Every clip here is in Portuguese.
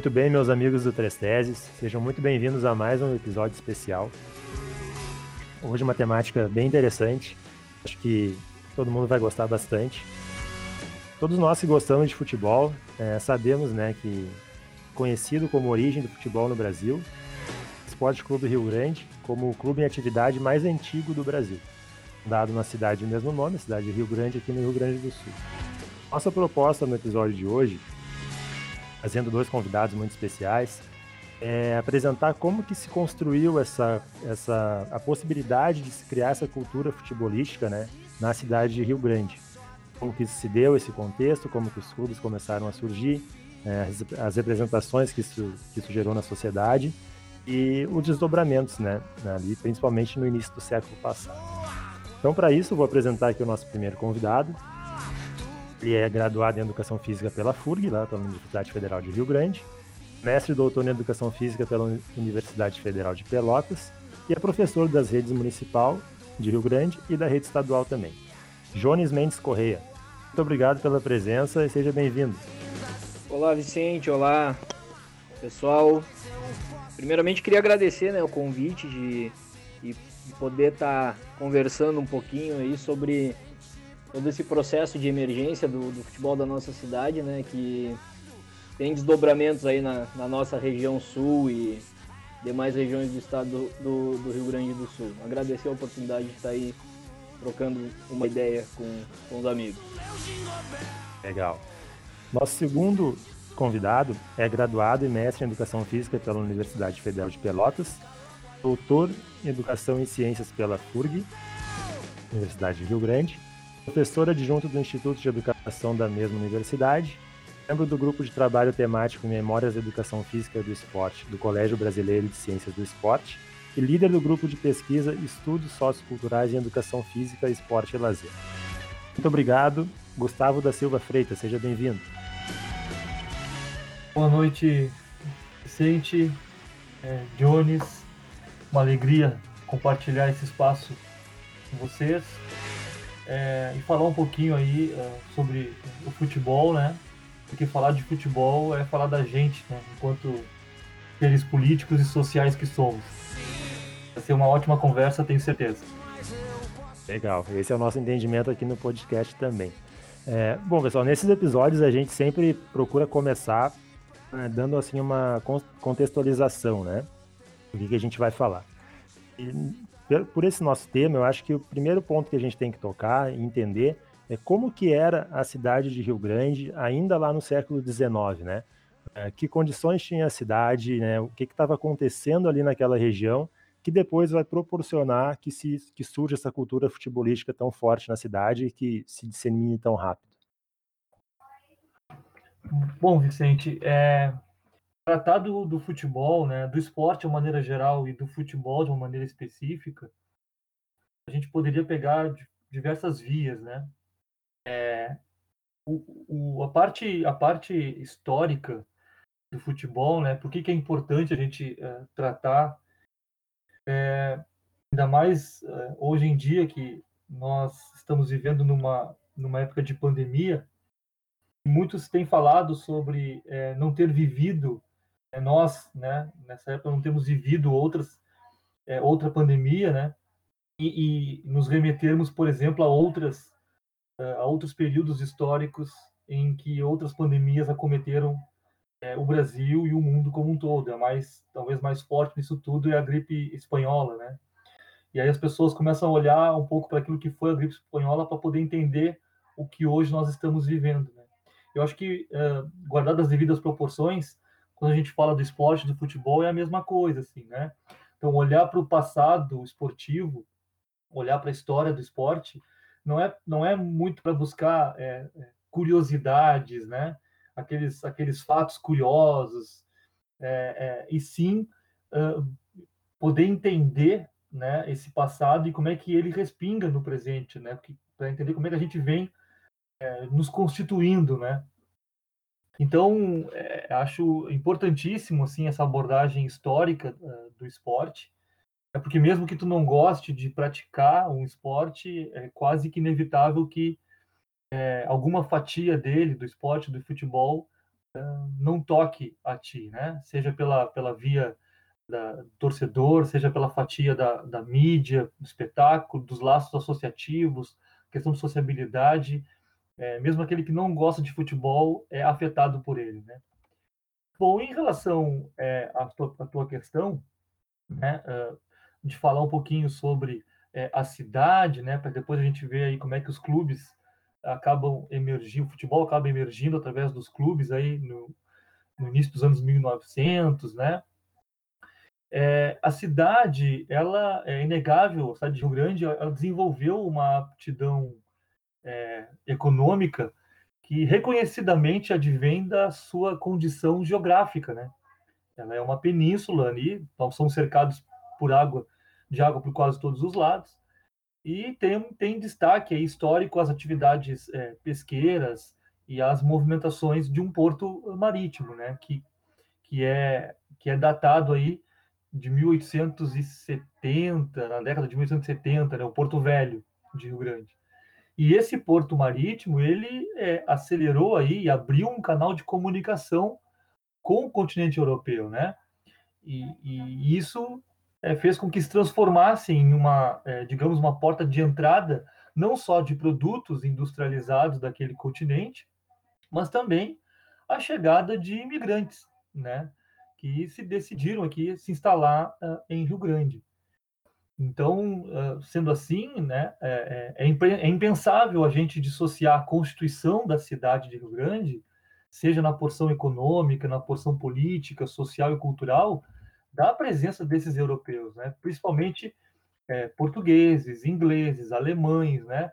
Muito bem, meus amigos do Três Teses, sejam muito bem-vindos a mais um episódio especial. Hoje uma temática bem interessante, acho que todo mundo vai gostar bastante. Todos nós que gostamos de futebol é, sabemos né, que, conhecido como origem do futebol no Brasil, Esporte Clube Rio Grande como o clube em atividade mais antigo do Brasil, dado na cidade do mesmo nome, cidade de Rio Grande, aqui no Rio Grande do Sul. Nossa proposta no episódio de hoje, fazendo dois convidados muito especiais, é apresentar como que se construiu essa, essa a possibilidade de se criar essa cultura futebolística né, na cidade de Rio Grande. Como que se deu esse contexto, como que os clubes começaram a surgir, é, as, as representações que isso, que isso gerou na sociedade e os desdobramentos, né, ali, principalmente no início do século passado. Então, para isso, vou apresentar aqui o nosso primeiro convidado. Ele é graduado em Educação Física pela FURG, lá pela Universidade Federal de Rio Grande, mestre e doutor em Educação Física pela Universidade Federal de Pelotas e é professor das redes municipal de Rio Grande e da rede estadual também. Jones Mendes Correia. Muito obrigado pela presença e seja bem-vindo. Olá, Vicente. Olá, pessoal. Primeiramente, queria agradecer né, o convite de, de poder estar tá conversando um pouquinho aí sobre todo esse processo de emergência do, do, futebol da nossa cidade, né, que tem desdobramentos aí na, na nossa região sul e demais regiões do estado do, do, Rio Grande do Sul. Agradecer a oportunidade de estar aí trocando uma ideia com, com os amigos. Legal. Nosso segundo convidado é graduado e mestre em Educação Física pela Universidade Federal de Pelotas, doutor em Educação e Ciências pela FURG, Universidade de Rio Grande, professor adjunto do Instituto de Educação da mesma universidade, membro do grupo de trabalho temático Memórias da Educação Física e do Esporte do Colégio Brasileiro de Ciências do Esporte e líder do grupo de pesquisa Estudos Socioculturais em Educação Física, Esporte e Lazer. Muito obrigado, Gustavo da Silva Freitas, seja bem-vindo. Boa noite, Vicente, é, Jones. Uma alegria compartilhar esse espaço com vocês é, e falar um pouquinho aí é, sobre o futebol, né? Porque falar de futebol é falar da gente, né? Enquanto seres políticos e sociais que somos. Vai ser uma ótima conversa, tenho certeza. Legal, esse é o nosso entendimento aqui no podcast também. É, bom, pessoal, nesses episódios a gente sempre procura começar né, dando assim uma contextualização, né? Do que, que a gente vai falar. Por esse nosso tema, eu acho que o primeiro ponto que a gente tem que tocar e entender é como que era a cidade de Rio Grande ainda lá no século XIX, né? É, que condições tinha a cidade, né? O que estava acontecendo ali naquela região que depois vai proporcionar que, se, que surja essa cultura futebolística tão forte na cidade e que se dissemine tão rápido. Bom, Vicente, é, tratar do, do, futebol, né, do esporte de uma maneira geral e do futebol de uma maneira específica, a gente poderia pegar diversas vias, né? É, o, o, a, parte, a parte histórica do futebol, né? Por que, que é importante a gente é, tratar, é, ainda mais é, hoje em dia que nós estamos vivendo numa, numa época de pandemia, muitos têm falado sobre é, não ter vivido, nós, né, nessa época não temos vivido outras, é, outra pandemia, né, e, e, nos remetermos, por exemplo, a outras, é, a outros períodos históricos em que outras pandemias acometeram é, o Brasil e o mundo como um todo. A mais, talvez mais forte nisso tudo é a gripe espanhola, né? E aí as pessoas começam a olhar um pouco para aquilo que foi a gripe espanhola para poder entender o que hoje nós estamos vivendo. Né? Eu acho que, guardadas as devidas proporções, quando a gente fala do esporte, do futebol, é a mesma coisa, assim, né? Então, olhar para o passado esportivo, olhar para a história do esporte, não é, não é muito para buscar é, é, curiosidades, né? Aqueles, aqueles fatos curiosos, é, é, e sim poder entender né, esse passado e como é que ele respinga no presente, né? Para entender como é que a gente vem é, nos constituindo, né? Então, é, acho importantíssimo assim essa abordagem histórica uh, do esporte, é porque mesmo que tu não goste de praticar um esporte, é quase que inevitável que é, alguma fatia dele, do esporte, do futebol, não toque a ti, né? Seja pela, pela via da torcedor, seja pela fatia da, da mídia, do espetáculo, dos laços associativos, questão de sociabilidade, é, mesmo aquele que não gosta de futebol é afetado por ele, né? Bom, em relação é, à, tua, à, tua, questão, né, uh, de falar um pouquinho sobre é, a cidade, né, para depois a gente ver aí como é que os clubes acabam emergindo, o futebol acaba emergindo através dos clubes aí no, no início dos anos 1900, né? É, a cidade, ela é inegável, a cidade de Rio Grande, ela desenvolveu uma aptidão é, econômica que reconhecidamente advém da sua condição geográfica, né? Ela é uma península ali, nós somos cercados por água, de água por quase todos os lados, e tem, tem destaque histórico as atividades é, pesqueiras e as movimentações de um porto marítimo, né? Que, que, é, que é datado aí de 1870, na década de 1870, né? O Porto Velho de Rio Grande. E esse porto marítimo, ele é, acelerou aí abriu um canal de comunicação com o continente europeu, né? E, e isso é, fez com que se transformasse em uma, é, digamos, uma porta de entrada não só de produtos industrializados daquele continente, mas também a chegada de imigrantes, né, que se decidiram aqui se instalar uh, em Rio Grande. Então, sendo assim, né, é, é, é, impensável a gente dissociar a constituição da cidade de Rio Grande, seja na porção econômica, na porção política, social e cultural, da presença desses europeus, né? principalmente é, portugueses, ingleses, alemães, né?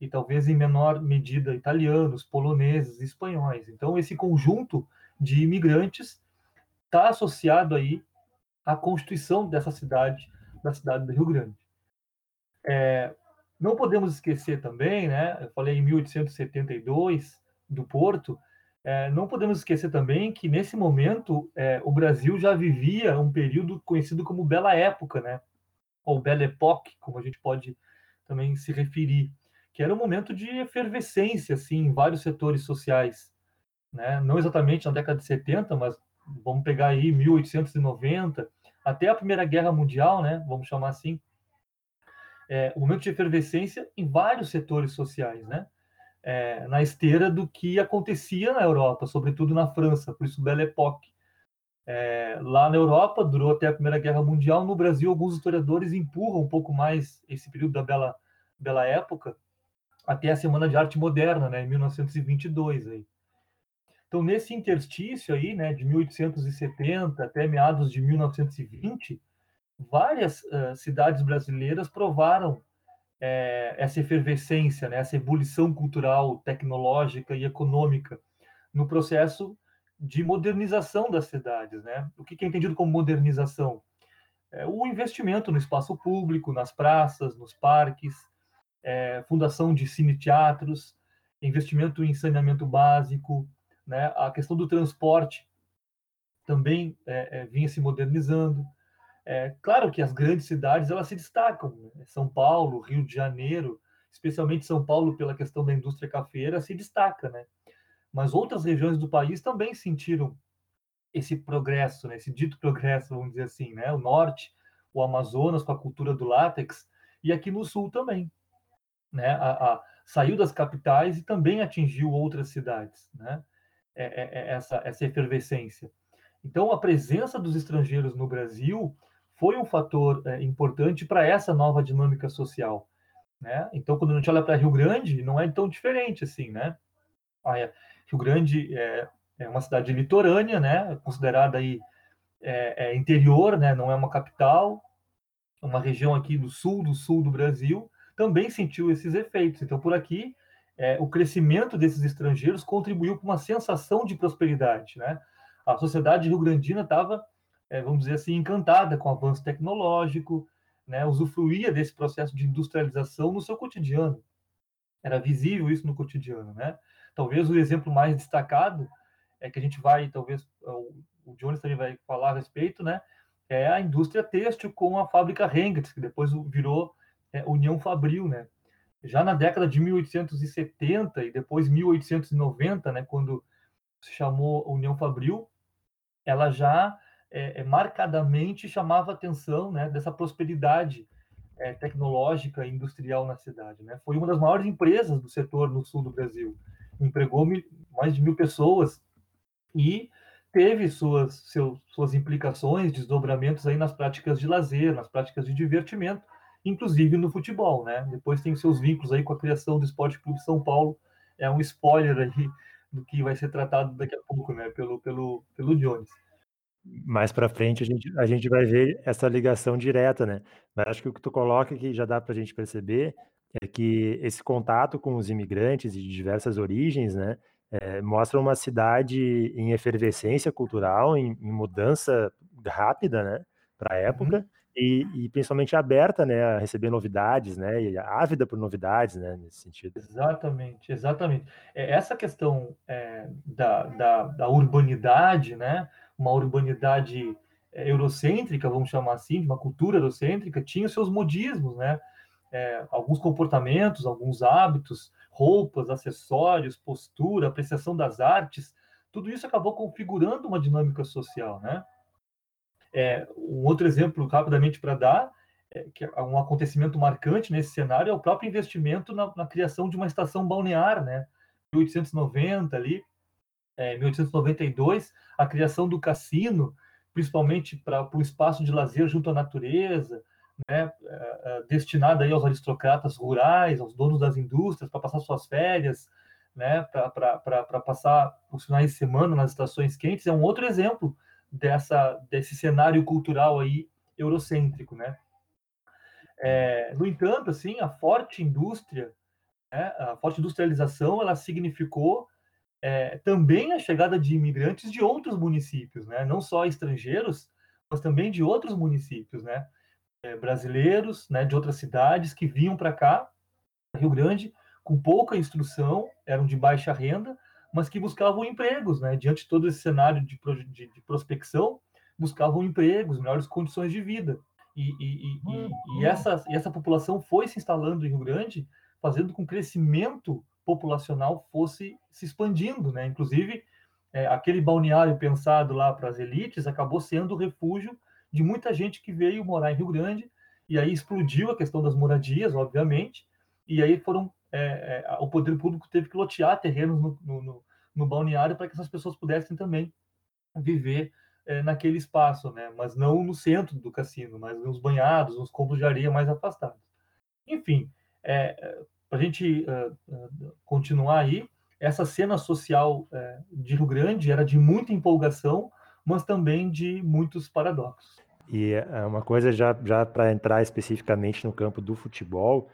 e talvez em menor medida italianos, poloneses, espanhóis. Então, esse conjunto de imigrantes está associado aí à constituição dessa cidade, da cidade do Rio Grande. É, não podemos esquecer também, né? Eu falei em 1872 do Porto, é, não podemos esquecer também que, nesse momento, é, o Brasil já vivia um período conhecido como Bela Época, né? ou Belle Époque, como a gente pode também se referir, que era um momento de efervescência assim, em vários setores sociais. Né? Não exatamente na década de 70, mas vamos pegar aí 1890, até a Primeira Guerra Mundial, né? vamos chamar assim, é, um momento de efervescência em vários setores sociais. Né? é, na esteira do que acontecia na Europa, sobretudo na França, por isso Belle Époque. É, lá na Europa, durou até a Primeira Guerra Mundial. No Brasil, alguns historiadores empurram um pouco mais esse período da Bela, Bela Época até a Semana de Arte Moderna, né, em 1922. Aí. Então, nesse interstício aí, né, de 1870 até meados de 1920, várias uh, cidades brasileiras provaram é, essa efervescência, né, essa ebulição cultural, tecnológica e econômica no processo de modernização das cidades. Né? O que é entendido como modernização? É o investimento no espaço público, nas praças, nos parques, é, fundação de cine-teatros, investimento em saneamento básico, né? a questão do transporte também é, é vinha se modernizando, é, claro que as grandes cidades elas se destacam. Né? São Paulo, Rio de Janeiro, especialmente São Paulo pela questão da indústria cafeira se destaca, né? Mas outras regiões do país também sentiram esse progresso, né? esse dito progresso, vamos dizer assim, né? O norte, o Amazonas com a cultura do látex e aqui no sul também, né? A, a, saiu das capitais e também atingiu outras cidades, né? É, é, é essa, essa efervescência. Então, a presença dos estrangeiros no Brasil foi um fator é, importante para essa nova dinâmica social. Né? Então, quando a gente olha para Rio Grande, não é tão diferente assim, né? Rio Grande é, é uma cidade litorânea, né? Considerada aí é, é interior, né? Não é uma capital, uma região aqui do sul do sul do Brasil também sentiu esses efeitos. Então, por aqui, é, o crescimento desses estrangeiros contribuiu para uma sensação de prosperidade, né? A sociedade rio-grandina estava é, vamos dizer assim, encantada com o avanço tecnológico, né, usufruía desse processo de industrialização no seu cotidiano. Era visível isso no cotidiano, né? Talvez o exemplo mais destacado é que a gente vai, talvez o Jones também vai falar a respeito, né? É a indústria têxtil com a fábrica Hengens, que depois virou é, União Fabril, né? Já na década de 1870 e depois 1890, né, quando se chamou União Fabril, ela já é, é, marcadamente chamava atenção né, dessa prosperidade é, tecnológica e industrial na cidade. Né? Foi uma das maiores empresas do setor no sul do Brasil. Empregou mais de mil pessoas e teve suas, seus, suas implicações, desdobramentos aí nas práticas de lazer, nas práticas de divertimento, inclusive no futebol. Né? Depois tem seus vínculos aí com a criação do Esporte Clube São Paulo. É um spoiler aí do que vai ser tratado daqui a pouco né? pelo, pelo, pelo Jones mais para frente a gente, a gente vai ver essa ligação direta, né? Mas acho que o que tu coloca aqui já dá para a gente perceber é que esse contato com os imigrantes de diversas origens, né, é, mostra uma cidade em efervescência cultural, em, em mudança rápida, né, para a época, uhum. E, e, principalmente aberta, né, a receber novidades, né, e ávida por novidades, né, nesse sentido. Exatamente, exatamente. É, essa questão é, da, da, da urbanidade, né, uma urbanidade é, eurocêntrica, vamos chamar assim, de uma cultura eurocêntrica, tinha seus modismos, né? É, alguns comportamentos, alguns hábitos, roupas, acessórios, postura, apreciação das artes, tudo isso acabou configurando uma dinâmica social, né? É, um outro exemplo, rapidamente para dar, é, que é um acontecimento marcante nesse cenário é o próprio investimento na, na criação de uma estação balnear, né? 1890 ali, é, 1892, a criação do cassino, principalmente para o espaço de lazer junto à natureza, né, é, é, destinado aí aos aristocratas rurais, aos donos das indústrias, para passar suas férias, né, para passar os finais de semana nas estações quentes, é um outro exemplo dessa, desse cenário cultural aí eurocêntrico, né. É, no entanto, assim, a forte indústria, né, a forte industrialização, ela significou é, também a chegada de imigrantes de outros municípios, né? não só estrangeiros, mas também de outros municípios, né? É, brasileiros, né, de outras cidades que vinham para cá, Rio Grande, com pouca instrução, eram de baixa renda, mas que buscavam empregos, né? Diante de todo esse cenário de, de, de prospecção, buscavam empregos, melhores condições de vida. E, e, e, e, essa, e essa população foi se instalando em Rio Grande, fazendo com que o crescimento populacional fosse se expandindo, né? Inclusive, é, aquele balneário pensado lá para as elites acabou sendo o refúgio de muita gente que veio morar em Rio Grande, e aí explodiu a questão das moradias, obviamente, e aí foram é, é, o poder público teve que lotear terrenos no, no, no balneário para que essas pessoas pudessem também viver é, naquele espaço, né? Mas não no centro do cassino, mas nos banhados, nos campos de areia mais afastados. Enfim, é, para a gente uh, continuar aí, essa cena social de Rio Grande era de muita empolgação, mas também de muitos paradoxos. E é uma coisa já, já para entrar especificamente no campo do futebol,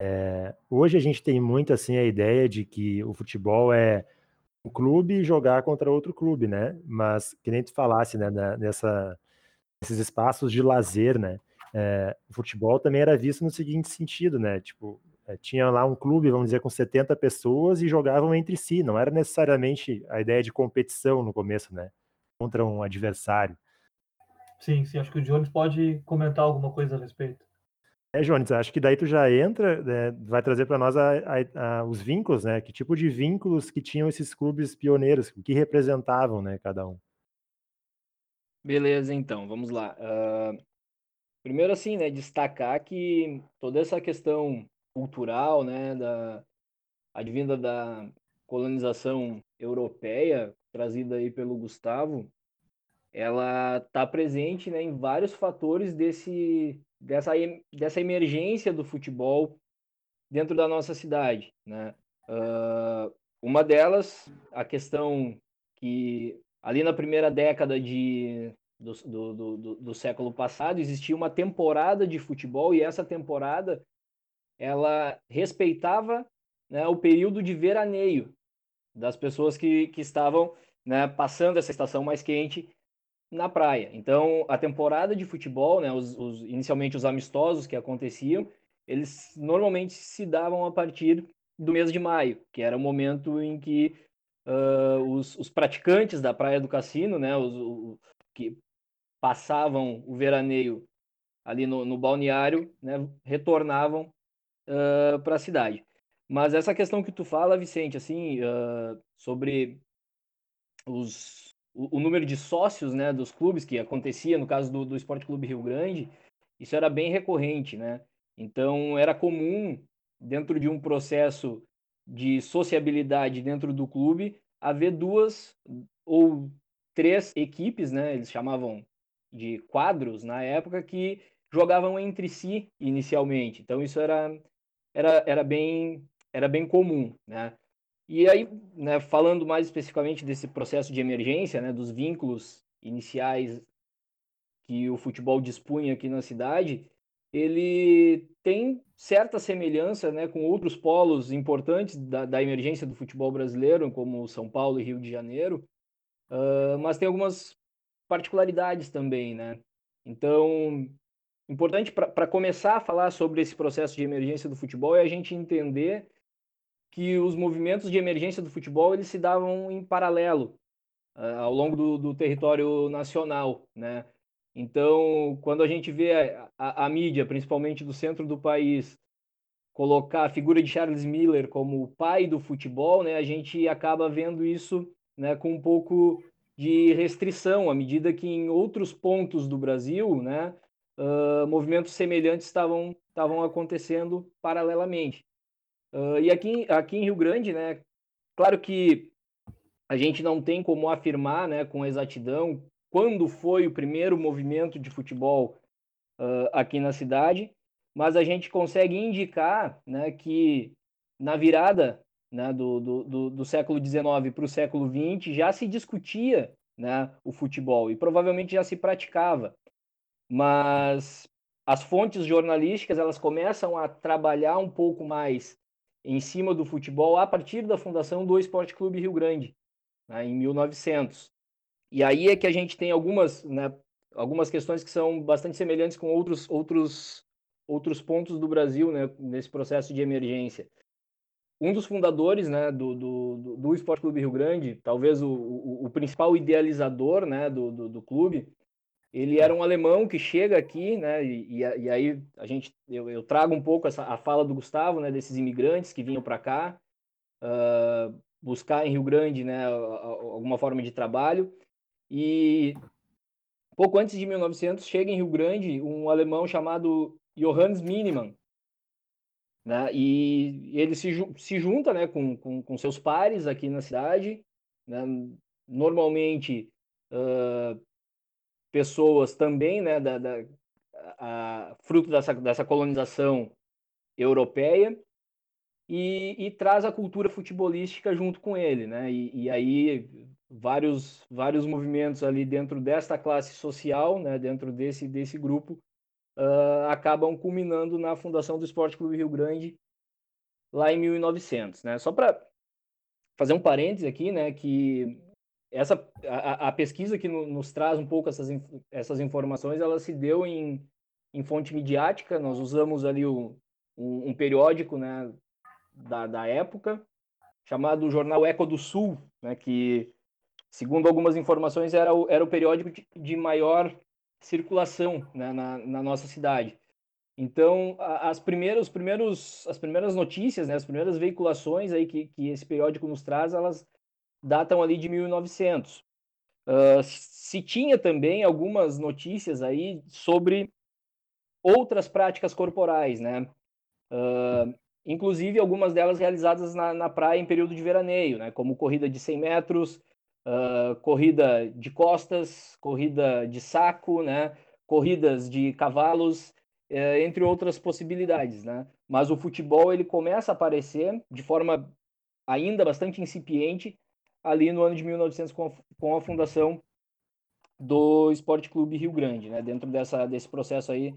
é, hoje a gente tem muito assim a ideia de que o futebol é um clube jogar contra outro clube, né? Mas que nem tu falasse, né, nessa, nesses espaços de lazer, né? É, o futebol também era visto no seguinte sentido, né? Tipo, é, tinha lá um clube, vamos dizer, com 70 pessoas e jogavam entre si. Não era necessariamente a ideia de competição no começo, né? Contra um adversário. Sim, sim. Acho que o Jones pode comentar alguma coisa a respeito. É, Jones, acho que daí tu já entra, né, vai trazer para nós a, a, a, os vínculos, né? Que tipo de vínculos que tinham esses clubes pioneiros, o que representavam, né, cada um. Beleza, então, vamos lá. Uh, primeiro, assim, né, destacar que toda essa questão cultural, né, da advinda da colonização europeia trazida aí pelo Gustavo, ela está presente, né, em vários fatores desse dessa dessa emergência do futebol dentro da nossa cidade, né? Uh, uma delas, a questão que ali na primeira década de do, do, do, do, século passado existia uma temporada de futebol e essa temporada ela respeitava né, o período de veraneio das pessoas que, que estavam né, passando essa estação mais quente na praia. Então, a temporada de futebol, né, os, os, inicialmente os amistosos que aconteciam, eles normalmente se davam a partir do mês de maio, que era o momento em que uh, os, os, praticantes da praia do cassino, né, os, o, que passavam o veraneio ali no, no balneário, né, retornavam uh, para a cidade. Mas essa questão que tu fala, Vicente, assim, uh, sobre os, o, o, número de sócios né, dos clubes, que acontecia no caso do, do Esporte Clube Rio Grande, isso era bem recorrente, né? Então era comum, dentro de um processo de sociabilidade dentro do clube, haver duas ou três equipes, né? Eles chamavam de quadros na época que jogavam entre si inicialmente. Então isso era era, era bem era bem comum, né? E aí, né, falando mais especificamente desse processo de emergência, né, dos vínculos iniciais que o futebol dispunha aqui na cidade, ele tem certa semelhança né, com outros polos importantes da, da emergência do futebol brasileiro, como São Paulo e Rio de Janeiro, uh, mas tem algumas particularidades também. Né? Então, importante para começar a falar sobre esse processo de emergência do futebol é a gente entender que os movimentos de emergência do futebol eles se davam em paralelo uh, ao longo do, do território nacional, né? Então, quando a gente vê a, a, a, mídia, principalmente do centro do país, colocar a figura de Charles Miller como o pai do futebol, né, a gente acaba vendo isso né, com um pouco de restrição, à medida que em outros pontos do Brasil, né, uh, movimentos semelhantes estavam, estavam acontecendo paralelamente. Uh, e aqui, aqui em Rio Grande, né, claro que a gente não tem como afirmar né, com exatidão quando foi o primeiro movimento de futebol uh, aqui na cidade, mas a gente consegue indicar né, que na virada né, do, do, do, século XIX para o século XX já se discutia né, o futebol e provavelmente já se praticava, mas as fontes jornalísticas elas começam a trabalhar um pouco mais em cima do futebol a partir da fundação do Esporte Clube Rio Grande, né, em 1900. E aí é que a gente tem algumas, né, algumas questões que são bastante semelhantes com outros, outros, outros pontos do Brasil né, nesse processo de emergência. Um dos fundadores né, do, do, do Esporte Clube Rio Grande, talvez o, o, o principal idealizador né, do, do, do, clube, ele era um alemão que chega aqui, né, e, e aí a gente, eu, eu, trago um pouco essa, a fala do Gustavo, né, desses imigrantes que vinham para cá, uh, buscar em Rio Grande né, alguma forma de trabalho, e pouco antes de 1900 chega em Rio Grande um alemão chamado Johannes Miniman, né? E ele se, se junta, né, com, com, com seus pares aqui na cidade, né? Normalmente uh, pessoas também, né, da, da a, fruto dessa, dessa colonização europeia, e, e, traz a cultura futebolística junto com ele, né? E, e, aí vários vários movimentos ali dentro desta classe social, né? Dentro desse desse grupo uh, acabam culminando na fundação do Esporte Clube Rio Grande lá em 1900, né? Só para fazer um parêntese aqui, né? Que essa a, a pesquisa que no, nos traz um pouco essas essas informações, ela se deu em em fonte midiática. Nós usamos ali o, um, um periódico, né? da, da época, chamado Jornal Eco do Sul, né, que, segundo algumas informações, era o, era o periódico de, de maior circulação né, na, na nossa cidade. Então, as primeiras, primeiros, as primeiras notícias, né, as primeiras veiculações aí que, que esse periódico nos traz, elas datam ali de 1900. Uh, se tinha também algumas notícias aí sobre outras práticas corporais, né? Uh, inclusive algumas delas realizadas na, na praia em período de veraneio, né, como corrida de 100 metros, uh, corrida de costas, corrida de saco, né, corridas de cavalos, entre outras possibilidades. Né? Mas o futebol ele começa a aparecer de forma ainda bastante incipiente ali no ano de 1900 com a, com a fundação do Esporte Clube Rio Grande, né? dentro dessa, desse processo aí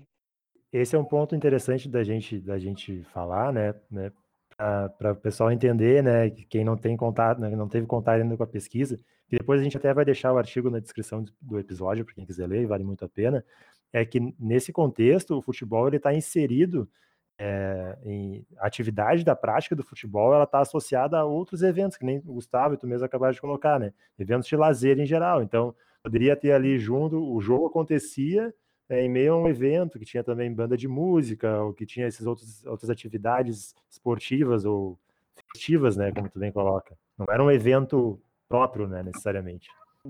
esse é um ponto interessante da gente, da gente falar, né? né para o pessoal entender, né? Quem não tem contato, né, não teve contato ainda com a pesquisa, e depois a gente até vai deixar o artigo na descrição do episódio para quem quiser ler, vale muito a pena. É que nesse contexto o futebol ele está inserido é, em atividade da prática do futebol, ela está associada a outros eventos, que nem o Gustavo e tu mesmo acabaste de colocar, né? Eventos de lazer em geral. Então, poderia ter ali junto, o jogo acontecia é, em meio a um evento que tinha também banda de música, ou que tinha essas outros, outras atividades esportivas ou festivas, né, como tu bem coloca. Não era um evento próprio, né, necessariamente.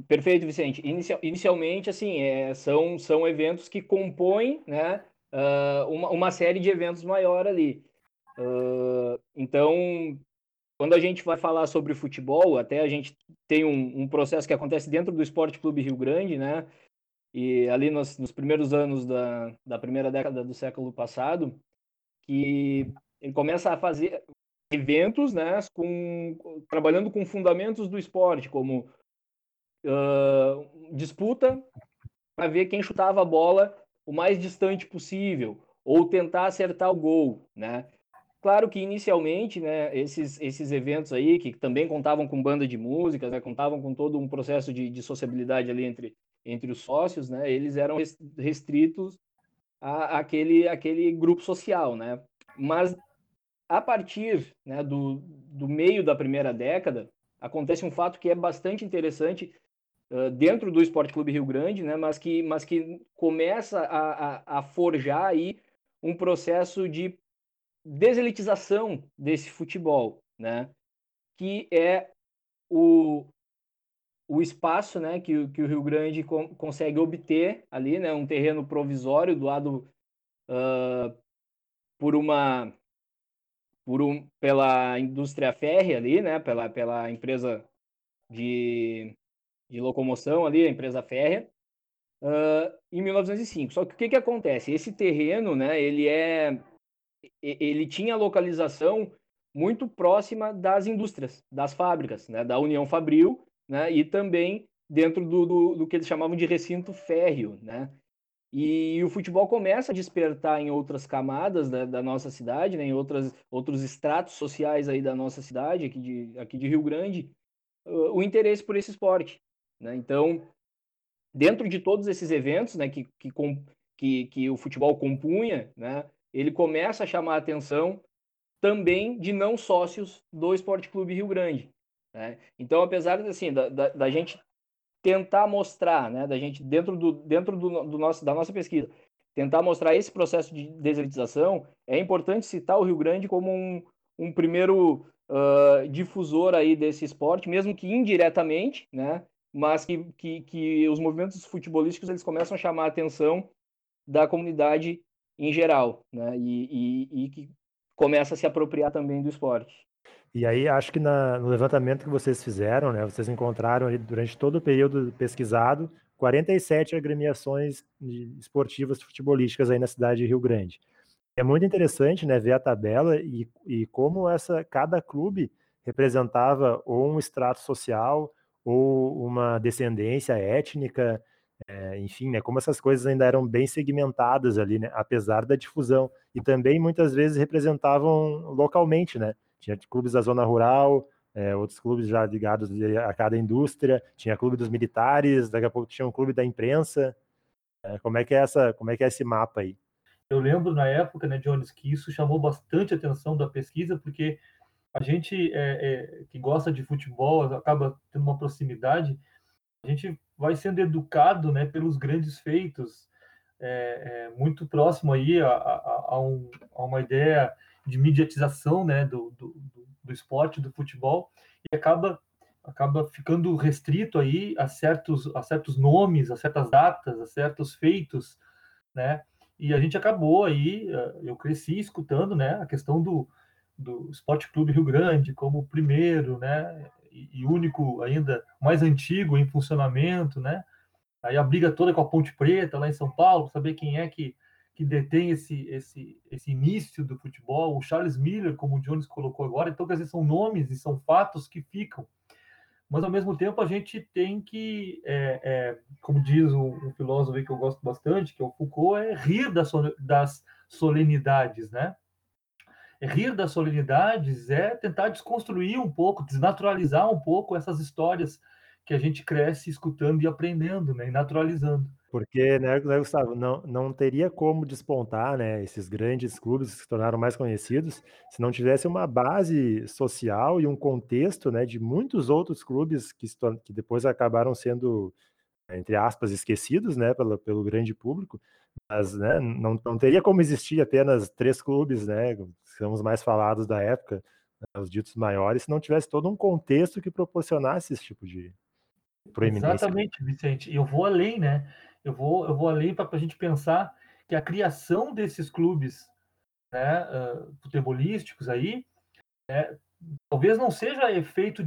Perfeito, Vicente. Inicial, inicialmente, assim, é, são, são eventos que compõem, né, uh, uma, uma série de eventos maior ali. Uh, então, quando a gente vai falar sobre futebol, até a gente tem um, um, processo que acontece dentro do Esporte Clube Rio Grande, né? E ali nos, nos primeiros anos da, da primeira década do século passado, que ele começa a fazer eventos, né, com, trabalhando com fundamentos do esporte, como uh, disputa para ver quem chutava a bola o mais distante possível, ou tentar acertar o gol, né? Claro que inicialmente, né, esses, esses eventos aí, que também contavam com banda de música, né, contavam com todo um processo de, de sociabilidade ali entre, entre os sócios, né, eles eram restritos a, aquele, aquele grupo social, né? Mas a partir né, do, do meio da primeira década, acontece um fato que é bastante interessante dentro do Esporte Clube Rio Grande, né, mas, que, mas que começa a, a, a forjar aí um processo de deselitização desse futebol, né, que é o, o espaço né, que, que o Rio Grande consegue obter ali, né, um terreno provisório doado uh, por uma por um, pela indústria férrea ali, né, pela, pela empresa de, de locomoção ali, a empresa férrea, uh, em 1905. Só que o que, que acontece? Esse terreno, né, ele é ele tinha localização muito próxima das indústrias, das fábricas, né, da União Fabril, né, e também dentro do, do, do que eles chamavam de recinto férreo, né, e o futebol começa a despertar em outras camadas da, da nossa cidade, né, em outras, outros estratos sociais aí da nossa cidade, aqui de, aqui de Rio Grande, uh, o interesse por esse esporte. Né? Então, dentro de todos esses eventos né, que, que, que, que o futebol compunha, né, ele começa a chamar a atenção também de não sócios do Esporte Clube Rio Grande. Né? Então, apesar assim, da, da, da gente tentar mostrar, né, da gente dentro do dentro do, do nosso da nossa pesquisa, tentar mostrar esse processo de deselitização, é importante citar o Rio Grande como um, um primeiro uh, difusor aí desse esporte, mesmo que indiretamente, né, mas que, que, que os movimentos futebolísticos eles começam a chamar a atenção da comunidade em geral, né, e, e, e que começa a se apropriar também do esporte. E aí, acho que na, no levantamento que vocês fizeram, né, vocês encontraram ali, durante todo o período pesquisado 47 agremiações esportivas futebolísticas aí na cidade de Rio Grande. É muito interessante né, ver a tabela e, e como essa cada clube representava ou um extrato social ou uma descendência étnica, é, enfim, né, como essas coisas ainda eram bem segmentadas ali, né, apesar da difusão. E também muitas vezes representavam localmente, né? Tinha clubes da zona rural, é, outros clubes já ligados a cada indústria, tinha clube dos militares, daqui a pouco tinha um clube da imprensa. É, como é que é essa, como é que é esse mapa aí? Eu lembro na época, né, Jones, que isso chamou bastante atenção da pesquisa, porque a gente é, é, que gosta de futebol acaba tendo uma proximidade, a gente vai sendo educado, né, pelos grandes feitos, é, é, muito próximo aí a, a, a, um, a uma ideia de mediatização né, do, do, do esporte, do futebol, e acaba acaba ficando restrito aí a certos, a certos nomes, a certas datas, a certos feitos, né? E a gente acabou aí, eh, eu cresci escutando, né, a questão do, do Esporte Clube Rio Grande como primeiro, né, e, e único ainda mais antigo em funcionamento, né? Aí a briga toda com a Ponte Preta lá em São Paulo, saber quem é que que detém esse, esse, esse início do futebol, o Charles Miller, como o Jones colocou agora, então, quer dizer, são nomes e são fatos que ficam. Mas, ao mesmo tempo, a gente tem que, é, é, como diz um, um, filósofo que eu gosto bastante, que é o Foucault, é rir das, das solenidades, né? Rir das solenidades é tentar desconstruir um pouco, desnaturalizar um pouco essas histórias que a gente cresce escutando e aprendendo, né? E naturalizando. Porque, né, Gustavo, não, não teria como despontar, né, esses grandes clubes que se tornaram mais conhecidos se não tivesse uma base social e um contexto, né, de muitos outros clubes que, que depois acabaram sendo, entre aspas, esquecidos, né, pelo, pelo grande público, mas, né, não, não teria como existir apenas três clubes, né, são os mais falados da época, né, os ditos maiores, se não tivesse todo um contexto que proporcionasse esse tipo de proeminência. Exatamente, Vicente. Eu vou além, né? Eu vou, eu vou além para a gente pensar que a criação desses clubes né, uh, futebolísticos aí, é, talvez não seja efeito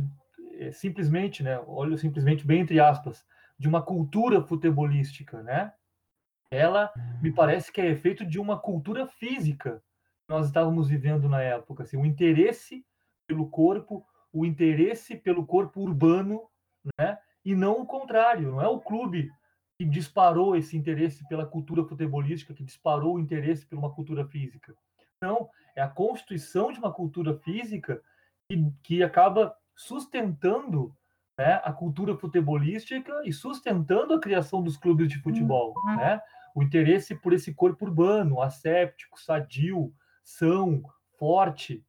é, simplesmente, né, olho simplesmente bem entre aspas, de uma cultura futebolística, né? Ela me parece que é efeito de uma cultura física nós estávamos vivendo na época, assim, o interesse pelo corpo, o interesse pelo corpo urbano, né? E não o contrário, não é o clube que disparou esse interesse pela cultura futebolística, que disparou o interesse por uma cultura física. Não, é a constituição de uma cultura física que, que acaba sustentando né, a cultura futebolística e sustentando a criação dos clubes de futebol. Uhum. Né? O interesse por esse corpo urbano, asséptico, sadio, são, forte,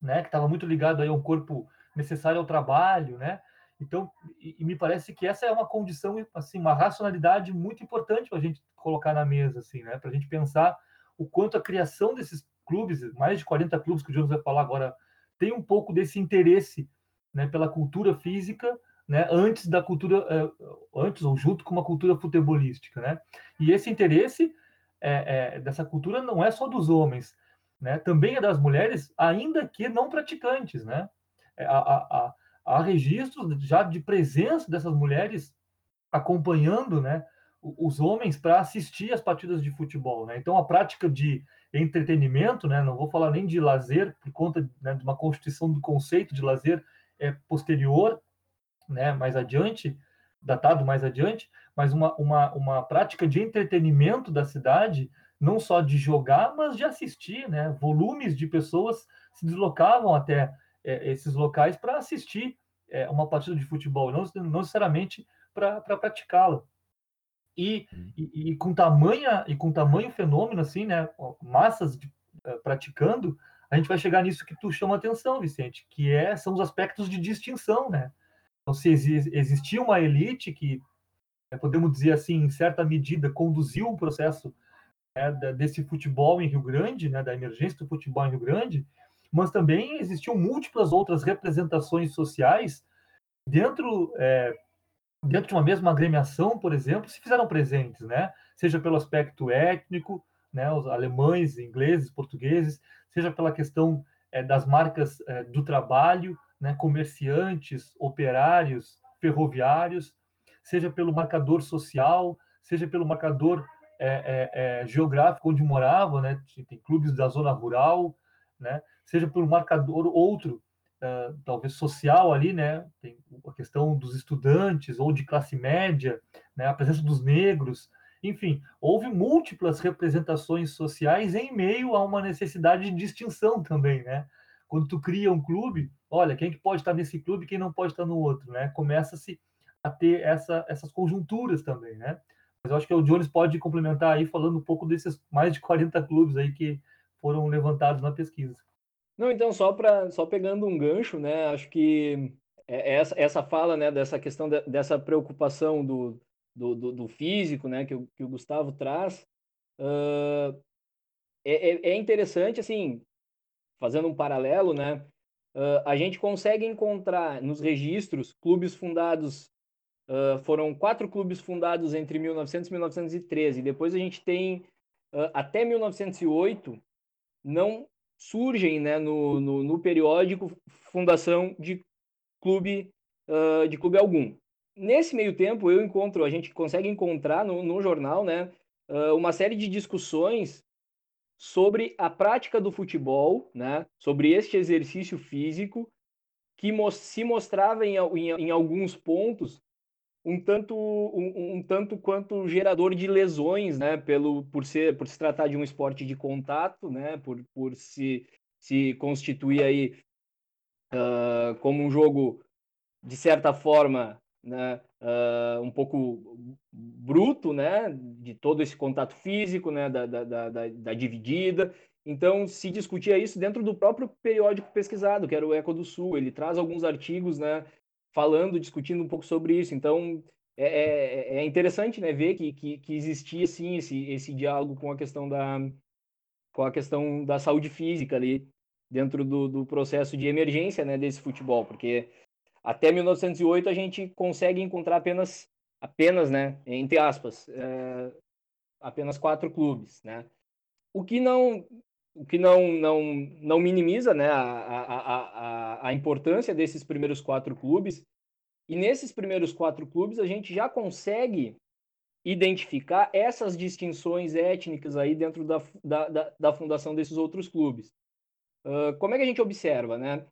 né, que estava muito ligado aí a um corpo necessário ao trabalho, né? Então, e, e, me parece que essa é uma condição, assim, uma racionalidade muito importante para a gente colocar na mesa, assim, né? Para a gente pensar o quanto a criação desses clubes, mais de 40 clubes que o Jonas vai falar agora, tem um pouco desse interesse, né, pela cultura física, né, antes da cultura, uh, antes ou junto com uma cultura futebolística, né? E esse interesse é, é, dessa cultura não é só dos homens, né? Também é das mulheres, ainda que não praticantes, né? É, a, a, há registros já de presença dessas mulheres acompanhando né, os homens para assistir as partidas de futebol. Né? Então, a prática de entretenimento, né, não vou falar nem de lazer, por conta né, de uma constituição do conceito de lazer é posterior, né, mais adiante, datado mais adiante, mas uma, uma, uma prática de entretenimento da cidade, não só de jogar, mas de assistir. Né? Volumes de pessoas se deslocavam até é, esses locais para assistir é, uma partida de futebol, não, não necessariamente para praticá-la. E, uhum. e, e, com tamanha e com tamanho fenômeno assim, né, massas de, uh, praticando, a gente vai chegar nisso que tu chama atenção, Vicente, que é são os aspectos de distinção, né? Então, se existia uma elite que, né, podemos dizer assim, em certa medida, conduziu o processo né, desse futebol em Rio Grande, né, da emergência do futebol em Rio Grande, mas também existiam múltiplas outras representações sociais dentro é, dentro de uma mesma agremiação, por exemplo, se fizeram presentes, né? Seja pelo aspecto étnico, né? Os alemães, ingleses, portugueses, seja pela questão é, das marcas é, do trabalho, né? Comerciantes, operários, ferroviários, seja pelo marcador social, seja pelo marcador é, é, é geográfico onde morava, né? Tem clubes da zona rural, né? seja por um marcador outro, uh, talvez social ali, né? Tem a questão dos estudantes ou de classe média, né? A presença dos negros, enfim, houve múltiplas representações sociais em meio a uma necessidade de distinção também, né? Quando tu cria um clube, olha, quem que pode estar nesse clube, quem não pode estar no outro, né? Começa-se a ter essa, essas conjunturas também, né? Mas eu acho que o Jones pode complementar aí falando um pouco desses mais de 40 clubes aí que foram levantados na pesquisa. Não, então, só para só pegando um gancho, né? Acho que é, é essa, essa fala, né, dessa questão de, dessa preocupação do, do, do, do, físico, né, que o, que o Gustavo traz, uh, é, é interessante, assim, fazendo um paralelo, né? Uh, a gente consegue encontrar nos registros clubes fundados, uh, foram quatro clubes fundados entre 1900 e 1913. Depois a gente tem, até 1908, não surgem né, no, no, no periódico fundação de clube, uh, de clube algum. Nesse meio tempo, eu encontro, a gente consegue encontrar no, no jornal né, uh, uma série de discussões sobre a prática do futebol, né, sobre este exercício físico, que se mostrava em, em, em alguns pontos um tanto um, um, tanto quanto gerador de lesões, né, pelo por ser por se tratar de um esporte de contato, né, por, por se se constituir aí uh, como um jogo de certa forma, né, uh, um pouco bruto, né, de todo esse contato físico, né, da, da, da, da dividida. Então, se discutia isso dentro do próprio periódico pesquisado, que era o Eco do Sul. Ele traz alguns artigos, né, falando, discutindo um pouco sobre isso. Então, é, é, é interessante né, ver que, que, que, existia sim esse, esse diálogo com a questão da com a questão da saúde física ali dentro do, do processo de emergência né, desse futebol, porque até 1908 a gente consegue encontrar apenas, apenas, né, entre aspas, é, apenas quatro clubes, né? O que não, o que não, não, não minimiza, né, a, a, a, a importância desses primeiros quatro clubes. E nesses primeiros quatro clubes a gente já consegue identificar essas distinções étnicas aí dentro da, da, da, da fundação desses outros clubes. Uh, como é que a gente observa, né?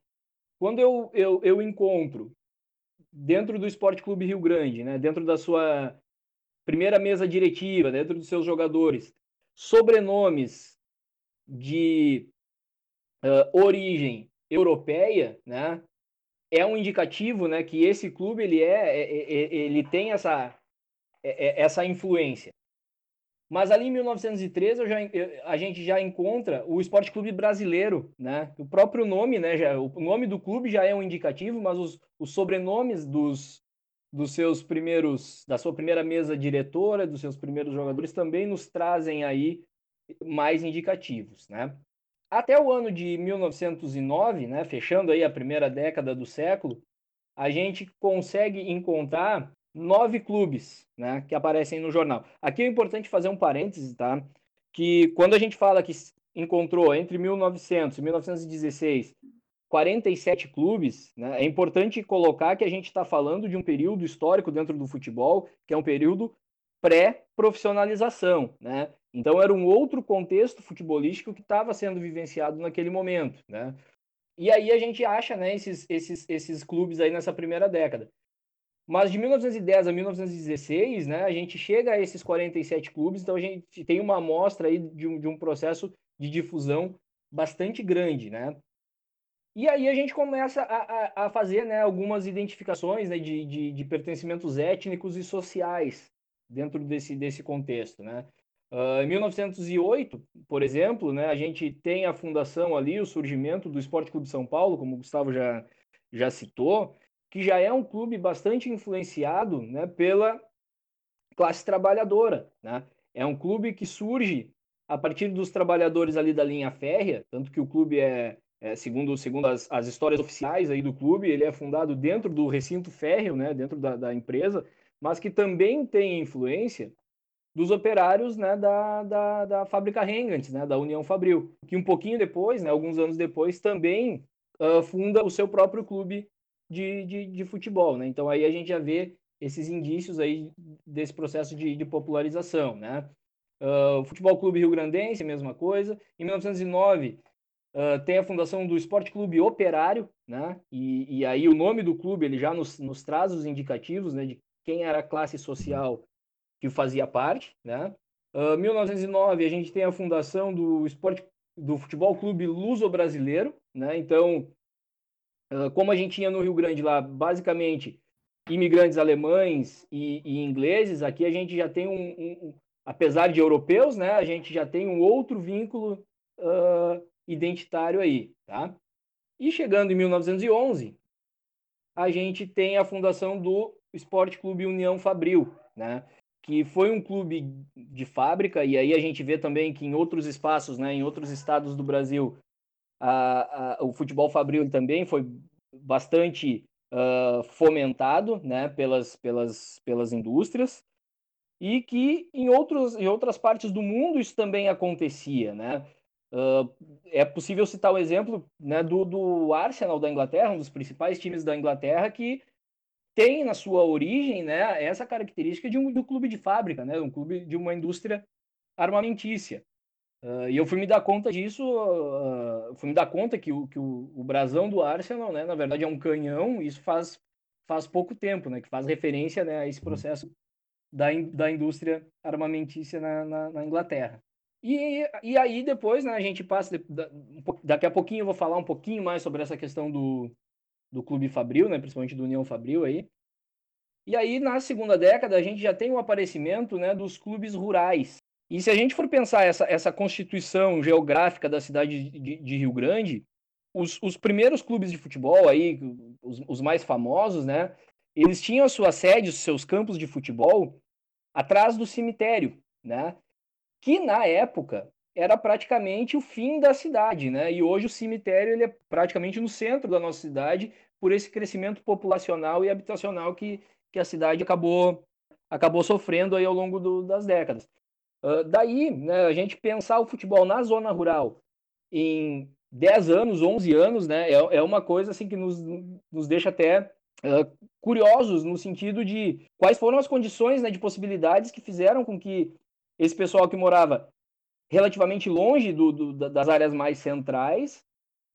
Quando eu, eu, eu encontro dentro do Esporte Clube Rio Grande, né, dentro da sua primeira mesa diretiva, dentro dos seus jogadores, sobrenomes de uh, origem europeia, né, é um indicativo, né, que esse clube ele é, é, é, é ele tem essa essa influência. Mas ali em 1913 já, a gente já encontra o Esporte Clube Brasileiro, né? O próprio nome, né? Já, o nome do clube já é um indicativo, mas os, os sobrenomes dos, dos seus primeiros, da sua primeira mesa diretora, dos seus primeiros jogadores também nos trazem aí mais indicativos, né? Até o ano de 1909, né? Fechando aí a primeira década do século, a gente consegue encontrar nove clubes né, que aparecem no jornal. Aqui é importante fazer um parêntese, tá? Que quando a gente fala que encontrou entre 1900 e 1916 47 clubes, né, é importante colocar que a gente está falando de um período histórico dentro do futebol, que é um período pré-profissionalização, né? Então era um outro contexto futebolístico que estava sendo vivenciado naquele momento, né? E aí a gente acha, né, esses, esses, esses clubes aí nessa primeira década. Mas de 1910 a 1916, né, a gente chega a esses 47 clubes, então a gente tem uma amostra aí de um, de um processo de difusão bastante grande, né? E aí a gente começa a, a, a fazer né, algumas identificações né, de, de, de, pertencimentos étnicos e sociais dentro desse, desse contexto, né? Uh, em 1908, por exemplo, né, a gente tem a fundação ali, o surgimento do Esporte Clube São Paulo, como o Gustavo já, já citou, que já é um clube bastante influenciado né, pela classe trabalhadora. Né? É um clube que surge a partir dos trabalhadores ali da linha férrea, tanto que o clube é, é segundo, segundo as, as, histórias oficiais aí do clube, ele é fundado dentro do recinto férreo, né, dentro da, da empresa, mas que também tem influência dos operários né, da, da, da fábrica Rengants, né, da União Fabril, que um pouquinho depois, né, alguns anos depois, também uh, funda o seu próprio clube de, de, de, futebol, né? Então aí a gente já vê esses indícios aí desse processo de, de popularização, né? Uh, o Futebol Clube Rio Grandense, mesma coisa. Em 1909 uh, tem a fundação do Esporte Clube Operário, né? E, e aí o nome do clube ele já nos, nos traz os indicativos, né? De quem era a classe social que fazia parte, né? Uh, 1909 a gente tem a fundação do Esporte do Futebol Clube Luso Brasileiro, né? Então ah, como a gente tinha no Rio Grande lá, basicamente, imigrantes alemães e, e ingleses, aqui a gente já tem um, um, apesar de europeus, né, a gente já tem um outro vínculo uh, identitário aí, tá? E chegando em 1911, a gente tem a fundação do Esporte Clube União Fabril, né? Que foi um clube de fábrica, e aí a gente vê também que em outros espaços, né, em outros estados do Brasil, a, a, o futebol fabril também foi bastante uh, fomentado né, pelas, pelas, pelas indústrias e que em, outros, em outras partes do mundo isso também acontecia. Né? Uh, é possível citar o exemplo né, do, do Arsenal da Inglaterra, um dos principais times da Inglaterra, que tem na sua origem né, essa característica de um do clube de fábrica, né, um clube de uma indústria armamentícia. Uh, e eu fui me dar conta disso, uh, fui me dar conta que, o, que o, o brasão do Arsenal, né, na verdade é um canhão, isso faz, faz pouco tempo, né, que faz referência né, a esse processo da, in, da indústria armamentícia na, na, na, Inglaterra. E, e aí depois né, a gente passa, daqui a pouquinho eu vou falar um pouquinho mais sobre essa questão do, do Clube Fabril, né, principalmente do União Fabril aí. E aí na segunda década a gente já tem o aparecimento né, dos clubes rurais, e se a gente for pensar essa, essa constituição geográfica da cidade de, de Rio Grande, os, os, primeiros clubes de futebol aí, os, os, mais famosos, né? Eles tinham a sua sede, os seus campos de futebol atrás do cemitério, né? Que na época era praticamente o fim da cidade, né? E hoje o cemitério ele é praticamente no centro da nossa cidade por esse crescimento populacional e habitacional que, que a cidade acabou acabou sofrendo aí ao longo do, das décadas. Uh, daí, né, a gente pensar o futebol na zona rural em 10 anos, 11 anos, né, é, é uma coisa assim que nos, nos deixa até uh, curiosos no sentido de quais foram as condições né, de possibilidades que fizeram com que esse pessoal que morava relativamente longe do, do, das áreas mais centrais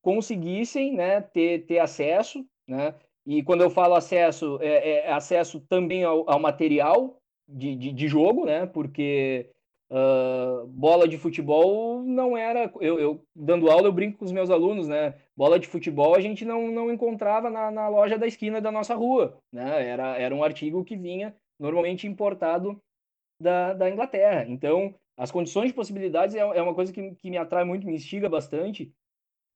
conseguissem né, ter, ter acesso, né? E quando eu falo acesso, é, é acesso também ao, ao material de, de, de, jogo, né? Porque uh, bola de futebol não era. Eu, eu, dando aula, eu brinco com os meus alunos, né? Bola de futebol a gente não, não encontrava na, na loja da esquina da nossa rua, né? Era, era um artigo que vinha normalmente importado da, da Inglaterra. Então, as condições de possibilidades é, é uma coisa que, que me atrai muito, me instiga bastante.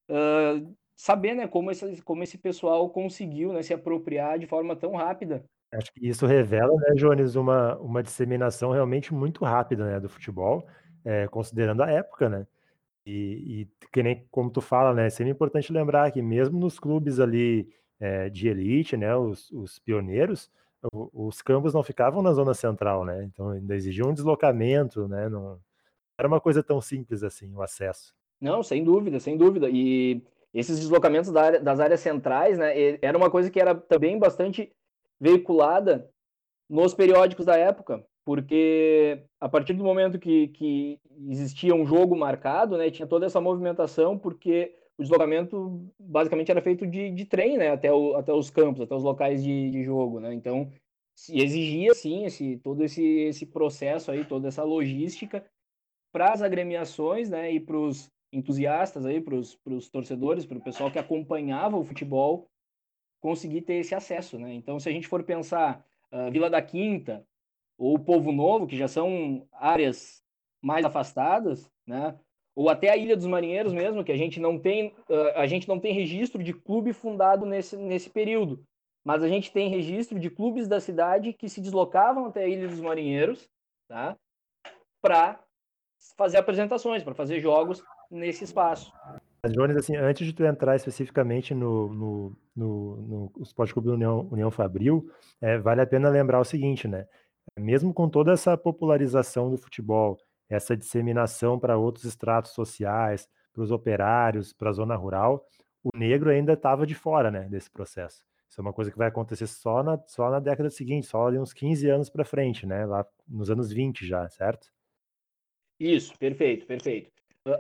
Uh, saber né, como, esse, como esse pessoal conseguiu né, se apropriar de forma tão rápida. Acho que isso revela, né, Jones, uma, uma disseminação realmente muito rápida né, do futebol, é, considerando a época, né? E, e, que nem como tu fala, né? É sempre importante lembrar que mesmo nos clubes ali é, de elite, né? Os, os pioneiros, os campos não ficavam na zona central, né? Então ainda exigia um deslocamento, né? Não era uma coisa tão simples assim o acesso. Não, sem dúvida, sem dúvida. E esses deslocamentos da área, das áreas centrais, né? Era uma coisa que era também bastante veiculada nos periódicos da época, porque a partir do momento que, que existia um jogo marcado, né? Tinha toda essa movimentação, porque o deslocamento basicamente era feito de, de trem, né, até, o, até os campos, até os locais de, de jogo, né, então exigia, sim, esse, todo esse, esse processo aí, toda essa logística para as agremiações, né, e para os entusiastas aí, para os torcedores, para o pessoal que acompanhava o futebol, conseguir ter esse acesso, né, então se a gente for pensar uh, Vila da Quinta ou Povo Novo, que já são áreas mais afastadas, né, ou até a Ilha dos Marinheiros mesmo, que a gente não tem, uh, a gente não tem registro de clube fundado nesse, nesse período, mas a gente tem registro de clubes da cidade que se deslocavam até a Ilha dos Marinheiros, tá? Para fazer apresentações, para fazer jogos nesse espaço. Jones, assim, antes de tu entrar especificamente no, no, no, no Esporte Clube União, União Fabril, é, vale a pena lembrar o seguinte, né? Mesmo com toda essa popularização do futebol, essa disseminação para outros estratos sociais, para os operários, para a zona rural, o negro ainda estava de fora né, desse processo. Isso é uma coisa que vai acontecer só na, só na década seguinte, só ali uns 15 anos para frente, né? Lá nos anos 20 já, certo? Isso, perfeito, perfeito.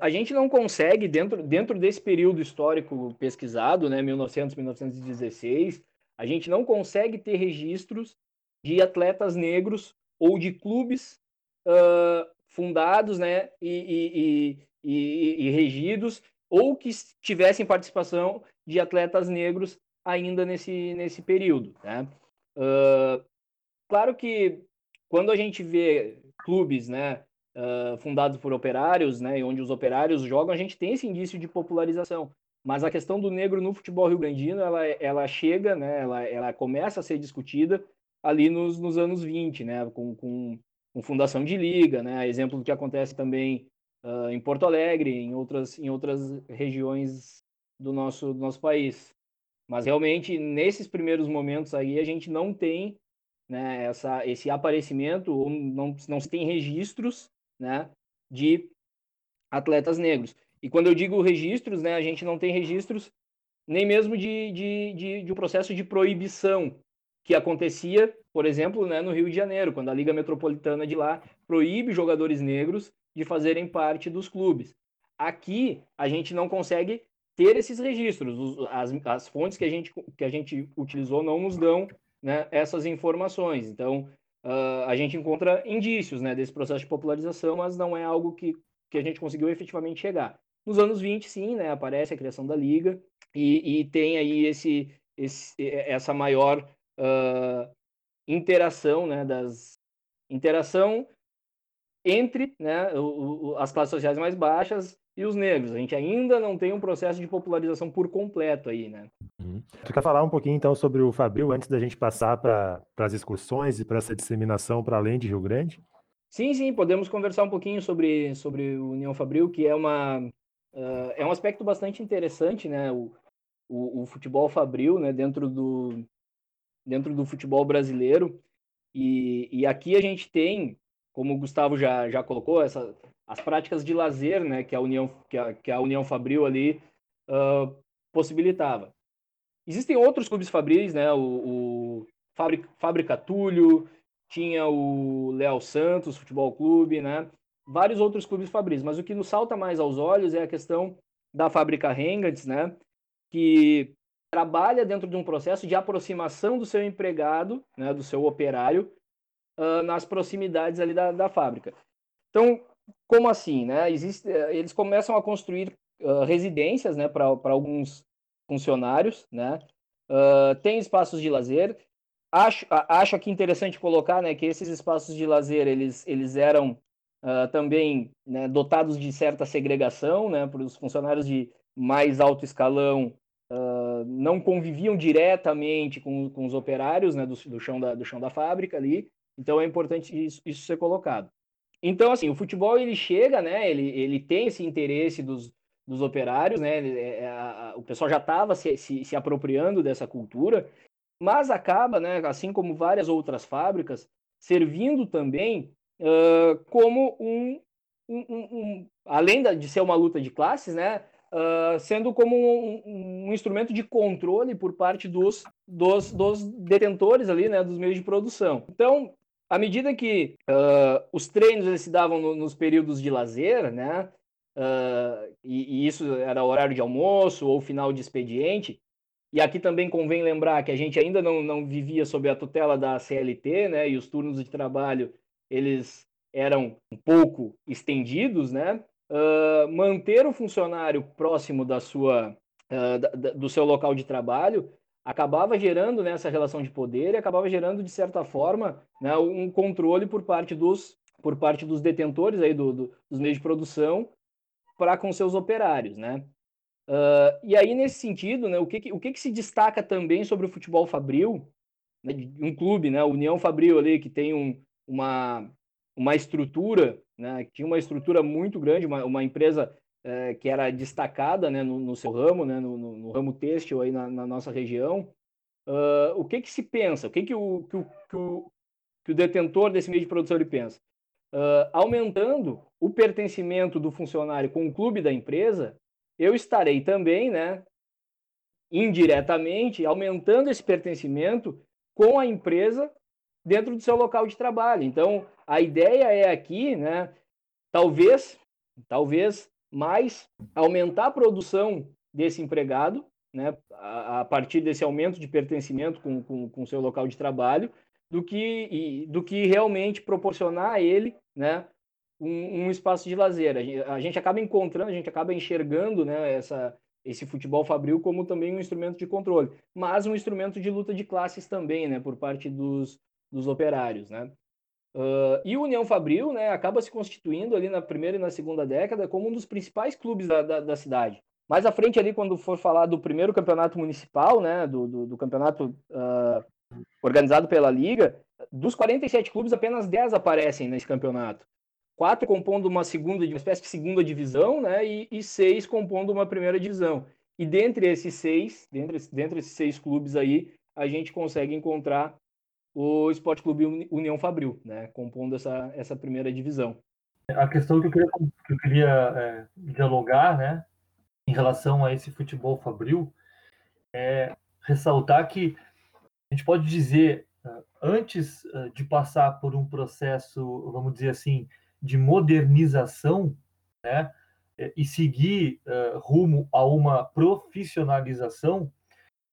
A gente não consegue, dentro, dentro desse período histórico pesquisado, né, 1900, 1916, a gente não consegue ter registros de atletas negros ou de clubes uh, fundados né, e, e, e, e, regidos, ou que tivessem participação de atletas negros ainda nesse, nesse período. Né? Uh, claro que quando a gente vê clubes né, uh, fundados por operários, né, onde os operários jogam, a gente tem esse indício de popularização. Mas a questão do negro no futebol rio-grandino, ela, ela chega, né, ela, ela começa a ser discutida ali nos, nos anos 20, né, com, com com fundação de liga, né? Exemplo do que acontece também uh, em Porto Alegre, em outras, em outras regiões do nosso, do nosso país. Mas realmente, nesses primeiros momentos aí, a gente não tem né, essa, esse aparecimento, ou não, não se tem registros né, de atletas negros. E quando eu digo registros, né, a gente não tem registros nem mesmo de, de, de, de um processo de proibição que acontecia, por exemplo, né, no Rio de Janeiro, quando a Liga Metropolitana de lá proíbe jogadores negros de fazerem parte dos clubes. Aqui a gente não consegue ter esses registros, as, as fontes que a, gente, que a gente utilizou não nos dão né, essas informações. Então, uh, a gente encontra indícios né, desse processo de popularização, mas não é algo que, que a gente conseguiu efetivamente chegar. Nos anos 20, sim, né, aparece a criação da Liga e, e tem aí esse, esse, essa maior uh, interação, né, das interação entre né, o, o, as classes sociais mais baixas e os negros. A gente ainda não tem um processo de popularização por completo aí, né? Uhum. Tu quer falar um pouquinho então sobre o Fabril antes da gente passar para as excursões e para essa disseminação para além de Rio Grande? Sim, sim, podemos conversar um pouquinho sobre, sobre o União Fabril, que é, uma, uh, é um aspecto bastante interessante, né? O, o, o, futebol Fabril, né? Dentro do, dentro do futebol brasileiro. E, e aqui a gente tem, como o Gustavo já, já colocou, essa, as práticas de lazer, né? Que a União, que a, que a União Fabril ali uh, possibilitava. Existem outros clubes fabris, né? O, o Fábrica, Fábrica Túlio, tinha o Leal Santos Futebol Clube, né? Vários outros clubes fabris, mas o que nos salta mais aos olhos é a questão da Fábrica Hengats, né? Que trabalha dentro de um processo de aproximação do seu empregado, né, do seu operário, uh, nas proximidades ali da, da fábrica. Então, como assim, né? Existe, eles começam a construir uh, residências, né, para alguns funcionários, né? Uh, tem espaços de lazer, acho, acho aqui interessante colocar né, que esses espaços de lazer eles, eles eram uh, também né, dotados de certa segregação né, para os funcionários de mais alto escalão uh, não conviviam diretamente com, com os operários né, do, do, chão da, do chão da fábrica ali, então é importante isso, isso ser colocado. Então, assim, o futebol ele chega, né, ele, ele tem esse interesse dos, dos operários, né, é, é, a, a, o pessoal já estava se, se, se apropriando dessa cultura, mas acaba, né, assim como várias outras fábricas, servindo também uh, como um, um, um, um, além de ser uma luta de classes, né, uh, sendo como um, instrumento de controle por parte dos, dos, dos, detentores ali, né, dos meios de produção. Então, à medida que uh, os treinos eles se davam no, nos períodos de lazer, né, e, e isso era horário de almoço ou final de expediente, e aqui também convém lembrar que a gente ainda não, não vivia sob a tutela da CLT, né? E os turnos de trabalho eles eram um pouco estendidos, né? Uh, manter o funcionário próximo da sua, uh, da, da, do seu local de trabalho acabava gerando né, relação de poder e acabava gerando de certa forma né, um controle por parte dos por parte dos detentores aí do, do dos meios de produção para com seus operários, né? Uh, e aí, nesse sentido, né, o, que, o que, que se destaca também sobre o futebol fabril, né, um clube, né, União Fabril ali, que tem um, uma, uma estrutura, né, tinha uma estrutura muito grande, uma, uma empresa é, que era destacada né, no, no seu ramo, né, no, no, no ramo têxtil aí na, na nossa região. Uh, o que, que se pensa? O que, que, o, que, o, que, o, que o detentor desse meio de produção ele pensa? Uh, aumentando o pertencimento do funcionário com o clube da empresa, eu estarei também, né, indiretamente, aumentando esse pertencimento com a empresa dentro do seu local de trabalho. Então, a ideia é aqui, né, talvez, talvez mais aumentar a produção desse empregado, né, a, a partir desse aumento de pertencimento com o com, com seu local de trabalho, do que, e, do que realmente proporcionar a ele, né, um, um espaço de lazer. A gente, a gente, acaba encontrando, a gente acaba enxergando né, essa, esse futebol fabril como também um instrumento de controle, mas um instrumento de luta de classes também, né, por parte dos, dos operários, né. Uh, e o União Fabril, né, acaba se constituindo ali na primeira e na segunda década como um dos principais clubes da, da, da cidade. Mais à frente ali, quando for falar do primeiro campeonato municipal, né, do, do, do campeonato uh, organizado pela Liga, dos 47 clubes, apenas 10 aparecem nesse campeonato quatro compondo uma segunda, uma espécie de segunda divisão, né? E, e seis compondo uma primeira divisão. E dentre esses seis, dentre, dentre esses seis clubes aí, a gente consegue encontrar o Esporte Clube União Fabril, né? Compondo essa, essa primeira divisão. A questão que eu queria, que eu queria é, dialogar, né? Em relação a esse futebol fabril, é ressaltar que a gente pode dizer, antes de passar por um processo, vamos dizer assim, de modernização, né, e seguir rumo a uma profissionalização,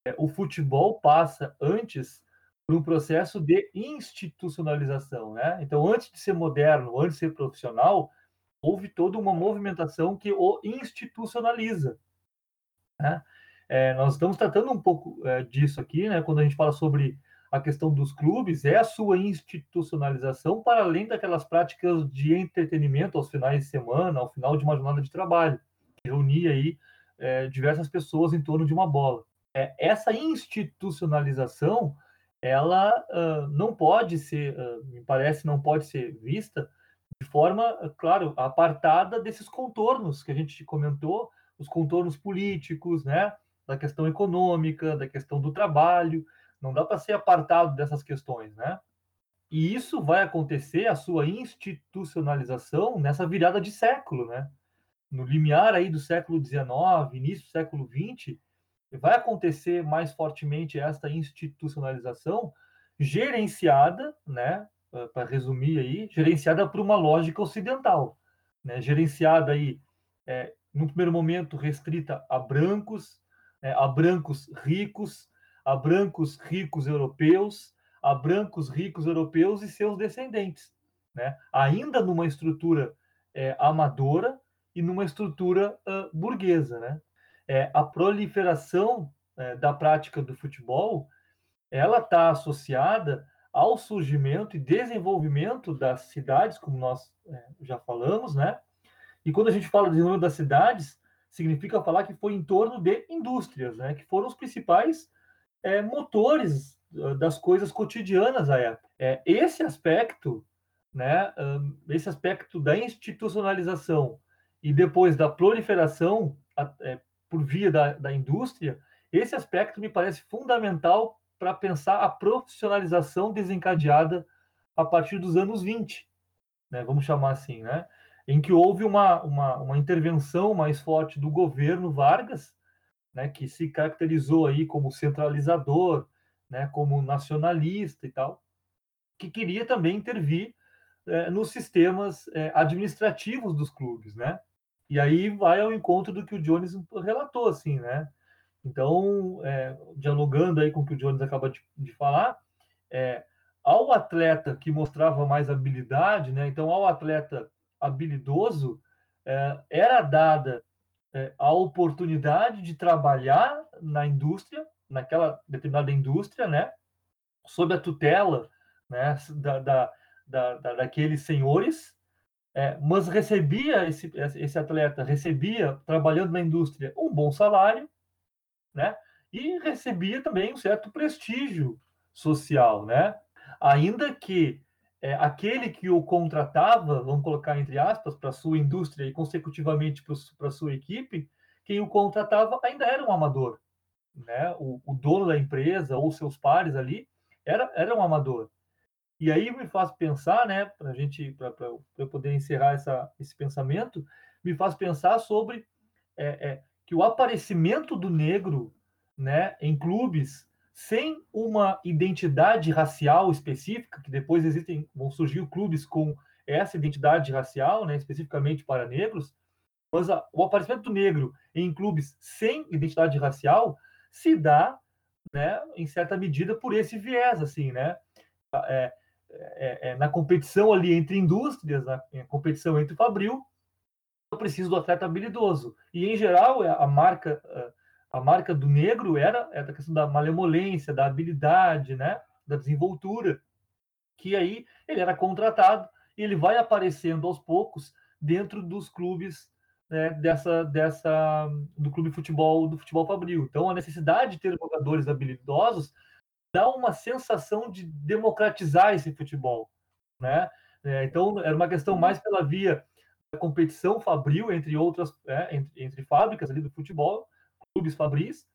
é, o futebol passa antes por um processo de institucionalização, né? Então, antes de ser moderno, antes de ser profissional, houve toda uma movimentação que o institucionaliza. Né? É, nós estamos tratando um pouco é, disso aqui, né? Quando a gente fala sobre a questão dos clubes é a sua institucionalização para além daquelas práticas de entretenimento aos finais de semana, ao final de uma jornada de trabalho, que reunia aí é, diversas pessoas em torno de uma bola. É, essa institucionalização, ela uh, não pode ser, uh, me parece, não pode ser vista de forma, claro, apartada desses contornos que a gente comentou, os contornos políticos, né, da questão econômica, da questão do trabalho, não dá para ser apartado dessas questões, né? E isso vai acontecer, a sua institucionalização, nessa virada de século, né? No limiar aí do século XIX, início do século XX, vai acontecer mais fortemente esta institucionalização gerenciada, né? Para resumir aí, gerenciada por uma lógica ocidental, né? Gerenciada aí, é, no primeiro momento, restrita a brancos, né? a brancos ricos, a brancos ricos europeus, a brancos ricos europeus e seus descendentes, né? ainda numa estrutura é, amadora e numa estrutura uh, burguesa. Né? É, a proliferação é, da prática do futebol ela está associada ao surgimento e desenvolvimento das cidades, como nós é, já falamos, né? E quando a gente fala de desenvolvimento das cidades, significa falar que foi em torno de indústrias, né? Que foram os principais é, motores ah, das coisas cotidianas à época. É, esse aspecto, né, esse aspecto da institucionalização e depois da proliferação é, por via da, da indústria, esse aspecto me parece fundamental para pensar a profissionalização desencadeada a partir dos anos 20, né, vamos chamar assim, né, em que houve uma, uma, uma intervenção mais forte do governo Vargas, né, que se caracterizou aí como centralizador, né, como nacionalista e tal, que queria também intervir é, nos sistemas é, administrativos dos clubes, né? E aí vai ao encontro do que o Jones relatou, assim, né? Então, é, dialogando aí com o que o Jones acaba de, de falar, é, ao atleta que mostrava mais habilidade, né? Então, ao atleta habilidoso, é, era dada é, a oportunidade de trabalhar na indústria, naquela determinada indústria, né, sob a tutela né, da, da, da, daqueles senhores, é, mas recebia esse, esse atleta recebia trabalhando na indústria um bom salário, né, e recebia também um certo prestígio social, né, ainda que é, aquele que o contratava, vamos colocar entre aspas, para sua indústria e consecutivamente para sua equipe, quem o contratava ainda era um amador, né? O, o dono da empresa ou seus pares ali era, era um amador. E aí me faz pensar, né, para a gente, para eu poder encerrar essa, esse pensamento, me faz pensar sobre é, é, que o aparecimento do negro, né, em clubes sem uma identidade racial específica, que depois existem, vão surgir clubes com essa identidade racial, né, especificamente para negros, mas a, o aparecimento do negro em clubes sem identidade racial se dá, né, em certa medida, por esse viés, assim, né, é, é, é, na competição ali entre indústrias, na competição entre o fabril, eu preciso do atleta habilidoso. E, em geral, é a marca a marca do negro era, era a questão da malemolência, da habilidade, né? da desenvoltura, que aí ele era contratado e ele vai aparecendo aos poucos dentro dos clubes né, dessa, dessa do clube futebol do futebol fabril. Então a necessidade de ter jogadores habilidosos dá uma sensação de democratizar esse futebol, né? É, então era uma questão mais pela via da competição fabril entre outras é, entre, entre fábricas ali do futebol clubes fabris,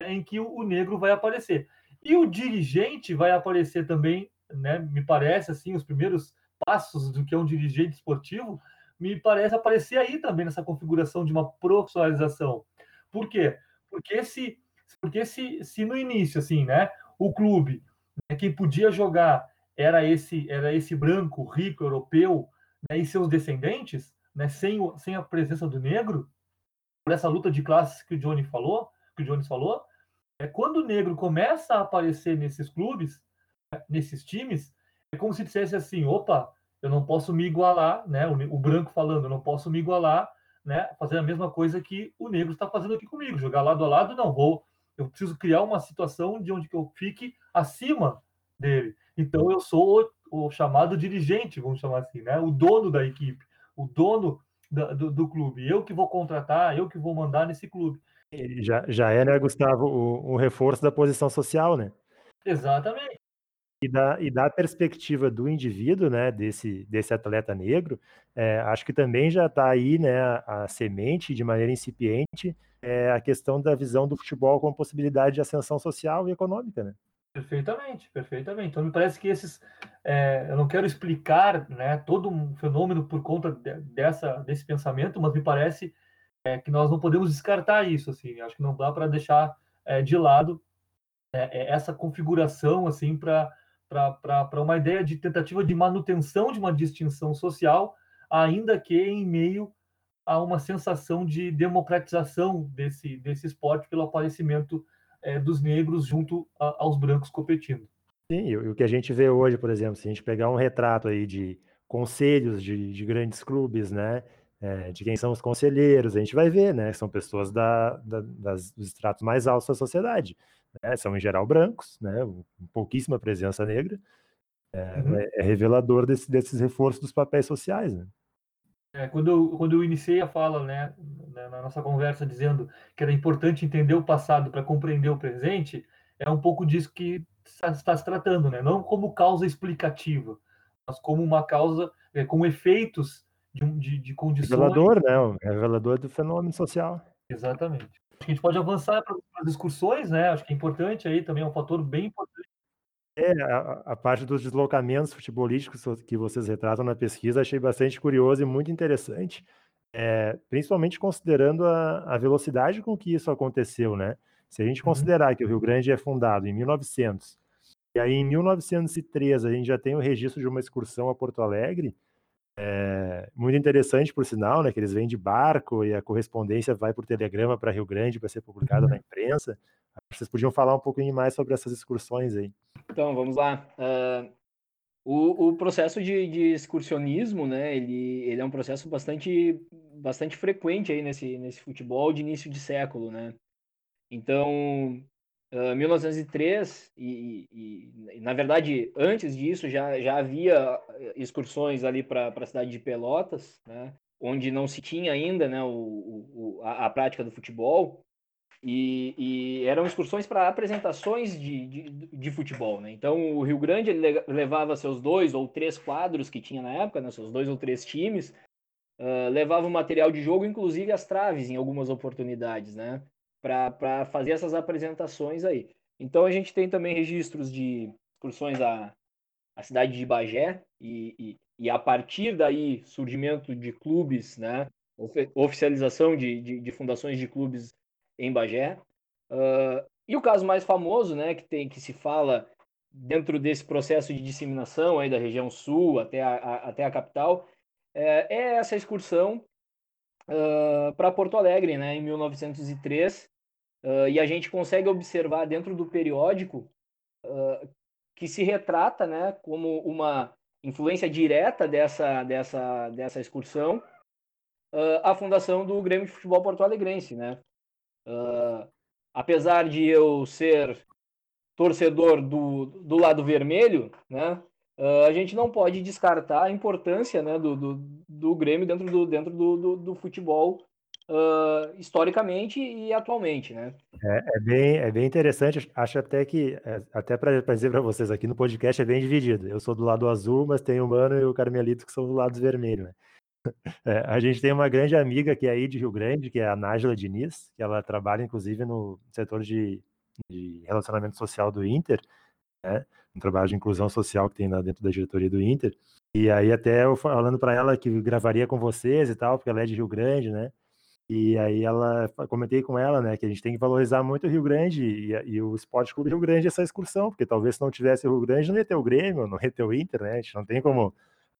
em que o, negro vai aparecer. E o dirigente vai aparecer também, né, me parece, assim, os primeiros passos do que é um dirigente esportivo, me parece aparecer aí também nessa configuração de uma profissionalização. Por quê? Porque se, porque se, se no início, assim, né, o clube, né, quem podia jogar era esse, era esse branco rico europeu né, e seus descendentes, né, sem, sem a presença do negro, por essa luta de classes que o Johnny falou, que o Jones falou, é quando o negro começa a aparecer nesses clubes, nesses times, é como se dissesse assim, opa, eu não posso me igualar, né? O, o branco falando, eu não posso me igualar, né? Fazer a mesma coisa que o negro está fazendo aqui comigo, jogar lado a lado, não vou. Eu preciso criar uma situação de onde eu fique acima dele. Então eu sou o, o chamado dirigente, vamos chamar assim, né? O dono da equipe, o dono do, do, clube. Eu que vou contratar, eu que vou mandar nesse clube. Já, já é, né, Gustavo, o, o reforço da posição social, né? Exatamente. E da, e da perspectiva do indivíduo, né, desse, desse atleta negro, é, acho que também já está aí né, a, semente, de maneira incipiente, é, a questão da visão do futebol como possibilidade de ascensão social e econômica. Né? Perfeitamente, perfeitamente. Então me parece que esses, é, eu não quero explicar né, todo um fenômeno por conta de, dessa, desse pensamento, mas me parece é, que nós não podemos descartar isso. Assim, acho que não dá para deixar é, de lado é, essa configuração assim para para uma ideia de tentativa de manutenção de uma distinção social, ainda que em meio a uma sensação de democratização desse, desse esporte pelo aparecimento é, dos negros junto a, aos brancos competindo. Sim, e o que a gente vê hoje, por exemplo, se a gente pegar um retrato aí de conselhos de, de grandes clubes, né, é, de quem são os conselheiros, a gente vai ver, né, são pessoas da, da, das, dos estratos mais altos da sociedade né, são em geral brancos, né, pouquíssima presença negra, é, uhum. é, é revelador desse, desses reforços dos papéis sociais. Né? É, quando, eu, quando eu iniciei a fala, né, na nossa conversa, dizendo que era importante entender o passado para compreender o presente, é um pouco disso que está, está se tratando, né? não como causa explicativa, mas como uma causa, é, com efeitos de, de, de condições. Revelador, né? Revelador do fenômeno social. Exatamente. Acho que a gente pode avançar para as discussões, né? Acho que é importante aí também, é um fator bem importante. É, a, a, parte dos deslocamentos futebolísticos que vocês retratam na pesquisa, achei bastante curioso e muito interessante, é, principalmente considerando a, a, velocidade com que isso aconteceu, né? Se a gente uhum. considerar que o Rio Grande é fundado em 1900, e aí em 1903 a gente já tem o registro de uma excursão a Porto Alegre, é, muito interessante, por sinal, né? Que eles vêm de barco e a correspondência vai por telegrama para Rio Grande para ser publicada uhum. na imprensa. Vocês podiam falar um pouquinho mais sobre essas excursões aí. Então, vamos lá. Uh, o, o, processo de, de, excursionismo, né? Ele, ele é um processo bastante, bastante frequente aí nesse, nesse futebol de início de século, né? Então, Uh, 1903 e, e, e, na verdade antes disso já, já havia eh, excursões ali para a cidade de Pelotas, né, onde não se tinha ainda né, o, o a, a, prática do futebol e, e eram excursões para apresentações de, de, de, futebol, né? Então o Rio Grande levava seus dois ou três quadros que tinha na época, né, seus dois ou três times, uh, levava o material de jogo, inclusive as traves em algumas oportunidades, né? Para fazer essas apresentações aí. Então a gente tem também registros de excursões à, à cidade de Bagé e, e, e a partir daí surgimento de clubes, né, oficialização de, de, de fundações de clubes em Bagé. Uh, e o caso mais famoso, né, que tem que se fala dentro desse processo de disseminação aí da região sul até a, a até a capital, é, é essa excursão uh, para Porto Alegre, né, em 1903, uh, e a gente consegue observar dentro do periódico uh, que se retrata, né, como uma influência direta dessa dessa dessa excursão, a fundação do Grêmio de Futebol Porto Alegrense, né. apesar de eu ser torcedor do, do lado vermelho, né, Uh, a gente não pode descartar a importância né, do, do, do Grêmio dentro do, dentro do, do, do futebol uh, historicamente e atualmente. Né? É, é, bem, é bem interessante, acho até que, é, até para dizer para vocês aqui no podcast, é bem dividido. Eu sou do lado azul, mas tem o Mano e o Carmelito que são do lado vermelho. Né? É, a gente tem uma grande amiga que é aí de Rio Grande, que é a Nájila Diniz, que ela trabalha inclusive no setor de, de relacionamento social do Inter, né? Um trabalho de inclusão social que tem lá dentro da diretoria do Inter. E aí até eu falando para ela que gravaria com vocês e tal, porque ela é de Rio Grande, né? E aí ela comentei com ela, né, que a gente tem que valorizar muito o Rio Grande e, e o Esporte Clube Rio Grande essa excursão, porque talvez se não tivesse o Rio Grande não ia ter o Grêmio, não ia ter o Inter, né? A gente não tem como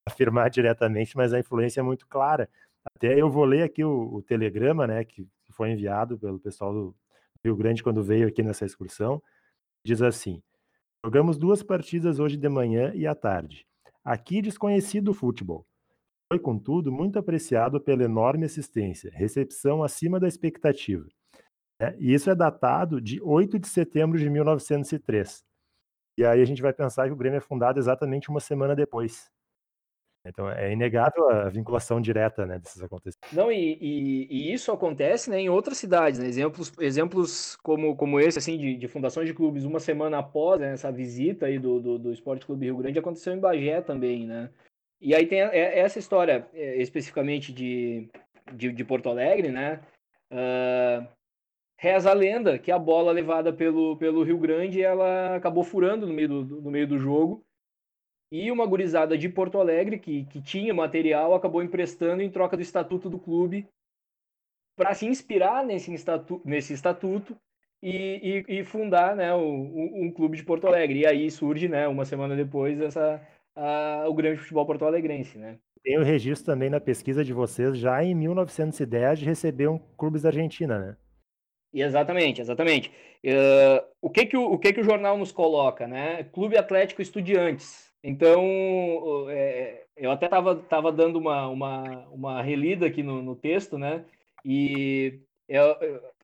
afirmar diretamente, mas a influência é muito clara. Até eu vou ler aqui o, o telegrama, né, que, foi enviado pelo pessoal do Rio Grande quando veio aqui nessa excursão. Diz assim: Jogamos duas partidas hoje de manhã e à tarde. Aqui desconhecido o futebol. Foi, contudo, muito apreciado pela enorme assistência, recepção acima da expectativa. É, e isso é datado de 8 de setembro de 1903. E aí a gente vai pensar que o Grêmio é fundado exatamente uma semana depois. Então é inegável a vinculação direta né, desses acontecimentos. Não, e, e, e, isso acontece né, em outras cidades, né? Exemplos, exemplos como, como esse, assim, de, de fundações de clubes, uma semana após né, essa visita aí do, do, do Esporte Clube Rio Grande, aconteceu em Bagé também, né? E aí tem essa história é, especificamente de, de, de Porto Alegre, né? Uh, reza a lenda que a bola levada pelo, pelo Rio Grande ela acabou furando no meio do, no meio do jogo e uma gurizada de Porto Alegre que, que tinha material acabou emprestando em troca do estatuto do clube para se inspirar nesse, estatu, nesse estatuto e, e, e fundar né, um, um, clube de Porto Alegre. E aí surge, né, uma semana depois, essa, a, o Grande Futebol Porto Alegrense. Né? Tem o registro também na pesquisa de vocês, já em 1910, de receber um clubes da Argentina, né? Exatamente, exatamente. Uh, o que que o, o que que o jornal nos coloca, né? Clube Atlético Estudiantes. Então, é, eu até estava tava dando uma, uma, uma relida aqui no, no texto, né? E eu,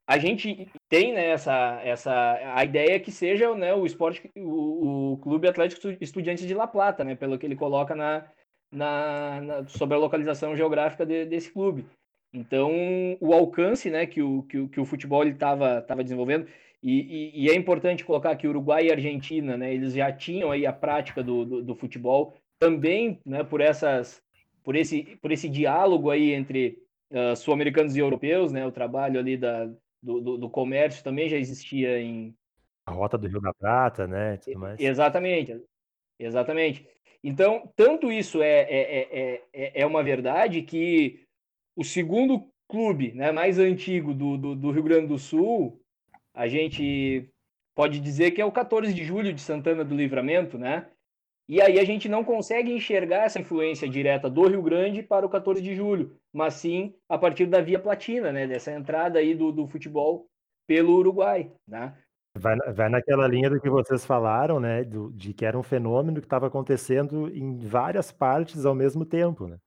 a gente tem né, essa, essa a ideia que seja né, o esporte, o, o Clube Atlético Estudiantes de La Plata, né? Pelo que ele coloca na, na, na sobre a localização geográfica de, desse clube. Então, o alcance né, que, o, que, o, que o futebol estava tava desenvolvendo, e, e, e, é importante colocar que Uruguai e Argentina, né, eles já tinham aí a prática do, do, do, futebol, também né, por, essas, por, esse, por esse diálogo aí entre uh, sul-americanos e europeus, né, o trabalho ali da, do, do, do, comércio também já existia em... A Rota do Rio da Prata, né, tudo mais. Exatamente, exatamente. Então, tanto isso é, é, é, é uma verdade que o segundo clube né, mais antigo do, do, do, Rio Grande do Sul, a gente pode dizer que é o 14 de julho de Santana do Livramento, né? E aí a gente não consegue enxergar essa influência direta do Rio Grande para o 14 de julho, mas sim a partir da Via Platina, né? Dessa entrada aí do, do futebol pelo Uruguai, né? Vai, vai naquela linha do que vocês falaram, né? Do, de que era um fenômeno que estava acontecendo em várias partes ao mesmo tempo, né?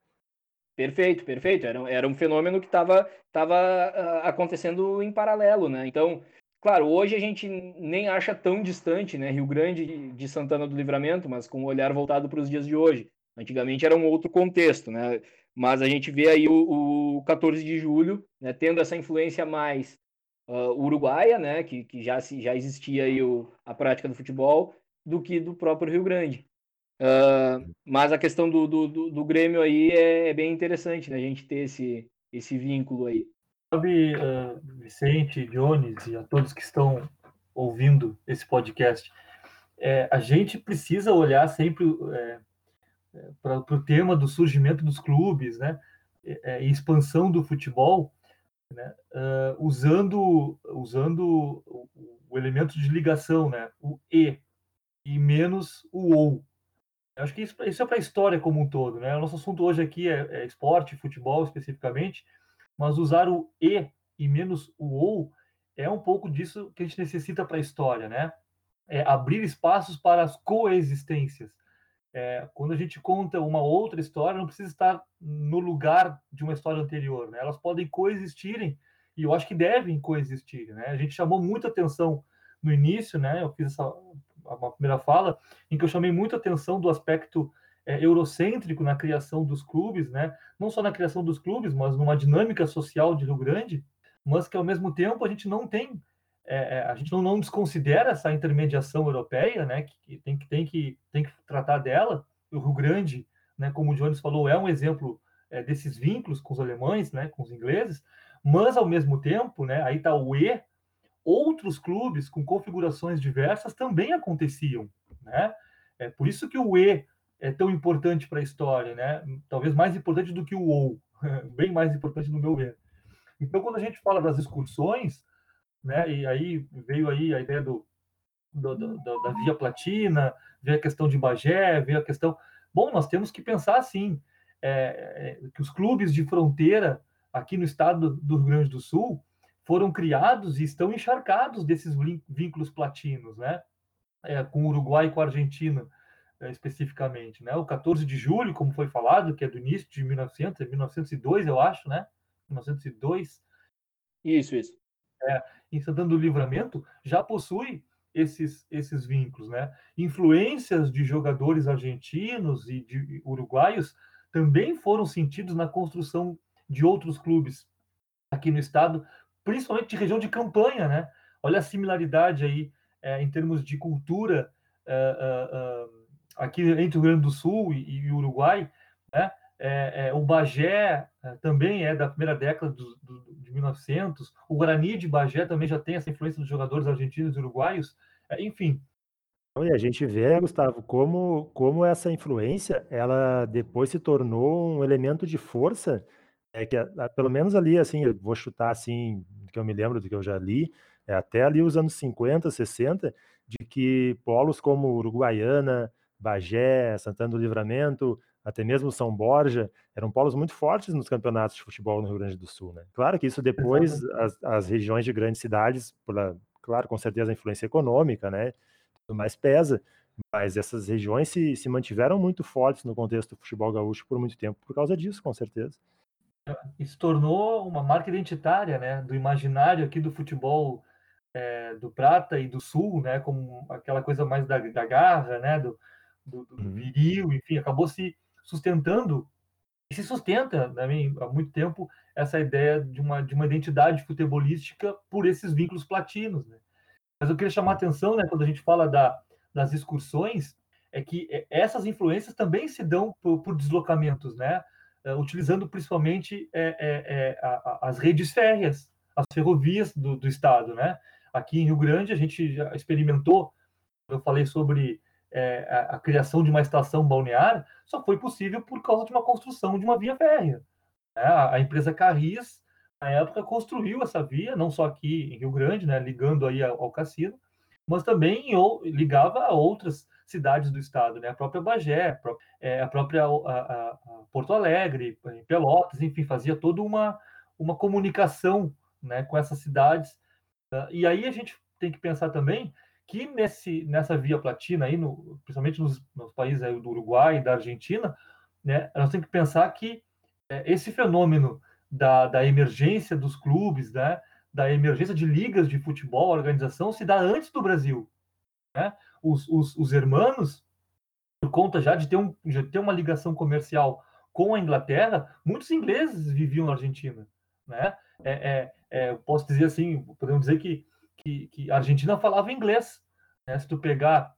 Perfeito, perfeito. Era, era um fenômeno que estava tava, uh, acontecendo em paralelo, né? Então, claro, hoje a gente nem acha tão distante, né? Rio Grande de Santana do Livramento, mas com o olhar voltado para os dias de hoje. Antigamente era um outro contexto, né? Mas a gente vê aí o, o 14 de julho, né, tendo essa influência mais uh, uruguaia, né? Que, que já, já existia aí o, a prática do futebol, do que do próprio Rio Grande. Uh, mas a questão do, do, do, do Grêmio aí é, é, bem interessante, né? A gente ter esse, esse vínculo aí. Sabe, uh, Vicente, Jones e a todos que estão ouvindo esse podcast, é, a gente precisa olhar sempre é, é para o tema do surgimento dos clubes, né? É, e expansão do futebol, né? Uh, usando, usando o, o elemento de ligação, né? O e e menos o ou. Eu acho que isso, isso é para a história como um todo, né? O nosso assunto hoje aqui é, é, esporte, futebol especificamente, mas usar o e e menos o ou é um pouco disso que a gente necessita para a história, né? É abrir espaços para as coexistências. É, quando a gente conta uma outra história, não precisa estar no lugar de uma história anterior, né? Elas podem coexistirem e eu acho que devem coexistir, né? A gente chamou muita atenção no início, né? Eu fiz essa uma primeira fala, em que eu chamei muita atenção do aspecto é, eurocêntrico na criação dos clubes, né? Não só na criação dos clubes, mas numa dinâmica social de Rio Grande, mas que ao mesmo tempo a gente não tem, é, é a gente não, não, desconsidera essa intermediação europeia, né? Que, que, tem que tem que tem que tratar dela. O Rio Grande, né? Como o Jones falou, é um exemplo é, desses vínculos com os alemães, né? Com os ingleses, mas ao mesmo tempo, né? Aí está o E outros clubes com configurações diversas também aconteciam, né? É por isso que o E é tão importante para a história, né? Talvez mais importante do que o OU, bem mais importante no meu ver. Então, quando a gente fala das excursões, né? E aí veio aí a ideia do, do, do da Via Platina, veio a questão de Bagé, veio a questão. Bom, nós temos que pensar assim, é, é, que os clubes de fronteira aqui no estado do Rio Grande do Sul foram criados e estão encharcados desses vínculos platinos, né? É, com o Uruguai e com a Argentina, especificamente, né? O 14 de julho, como foi falado, que é do início de 1900, 1902, eu acho, né? 1902. Isso, isso. É, em Santana do Livramento, já possui esses, esses vínculos, né? Influências de jogadores argentinos e de uruguaios também foram sentidos na construção de outros clubes aqui no estado, principalmente de região de campanha, né? Olha a similaridade aí é, em termos de cultura é, é, é aqui entre o Rio Grande do Sul e, e Uruguai, né? É, é, o Bagé é, também é da primeira década do, do, de 1900. O Guarani de Bagé também já tem essa influência dos jogadores argentinos e uruguaios. É, enfim. E a gente vê, Gustavo, como, como essa influência ela depois se tornou um elemento de força. É que pelo menos ali, assim, eu vou chutar assim, que eu me lembro do que eu já li, é até ali os anos 50, 60, de que polos como Uruguaiana, Bagé, Santana do Livramento, até mesmo São Borja, eram polos muito fortes nos campeonatos de futebol no Rio Grande do Sul. Né? Claro que isso depois, as, as, regiões de grandes cidades, pela, claro, com certeza a influência econômica, né, tudo mais pesa, mas essas regiões se, se mantiveram muito fortes no contexto do futebol gaúcho por muito tempo, por causa disso, com certeza. Isso tornou uma marca identitária, né, do imaginário aqui do futebol é, do Prata e do Sul, né, como aquela coisa mais da, da garra, né, do, do, do uhum. viril, enfim, acabou se sustentando e se sustenta também né, há muito tempo essa ideia de uma, de uma identidade futebolística por esses vínculos platinos. Né? Mas eu queria chamar a atenção, né, quando a gente fala da, das excursões, é que é, essas influências também se dão por, por deslocamentos, né? Uh, utilizando principalmente é, é, é, a, a, as redes férreas, as ferrovias do, do, estado. Né? Aqui em Rio Grande, a gente já experimentou, eu falei sobre é, a, a, criação de uma estação balnear só foi possível por causa de uma construção de uma via férrea. Né? A, a, empresa Carris, na época, construiu essa via, não só aqui em Rio Grande, né, ligando aí ao, ao cassino, mas também ligava a outras cidades do estado, né? a própria Bagé, a própria, é, própria a, Porto Alegre, Pelotas, enfim, fazia toda uma, uma comunicação né, com essas cidades. E aí a gente tem que pensar também que nesse, nessa via platina aí, no, principalmente nos, nos países aí do Uruguai e da Argentina, né, nós temos que pensar que é, esse fenômeno da, da emergência dos clubes, né, da emergência de ligas de futebol, organização, se dá antes do Brasil. Né? Os, os, os hermanos, por conta já de ter, um, de ter uma ligação comercial com a Inglaterra, muitos ingleses viviam na Argentina. Né? É, é, é, posso dizer assim, podemos dizer que que, que a Argentina falava inglês. Né? Se tu pegar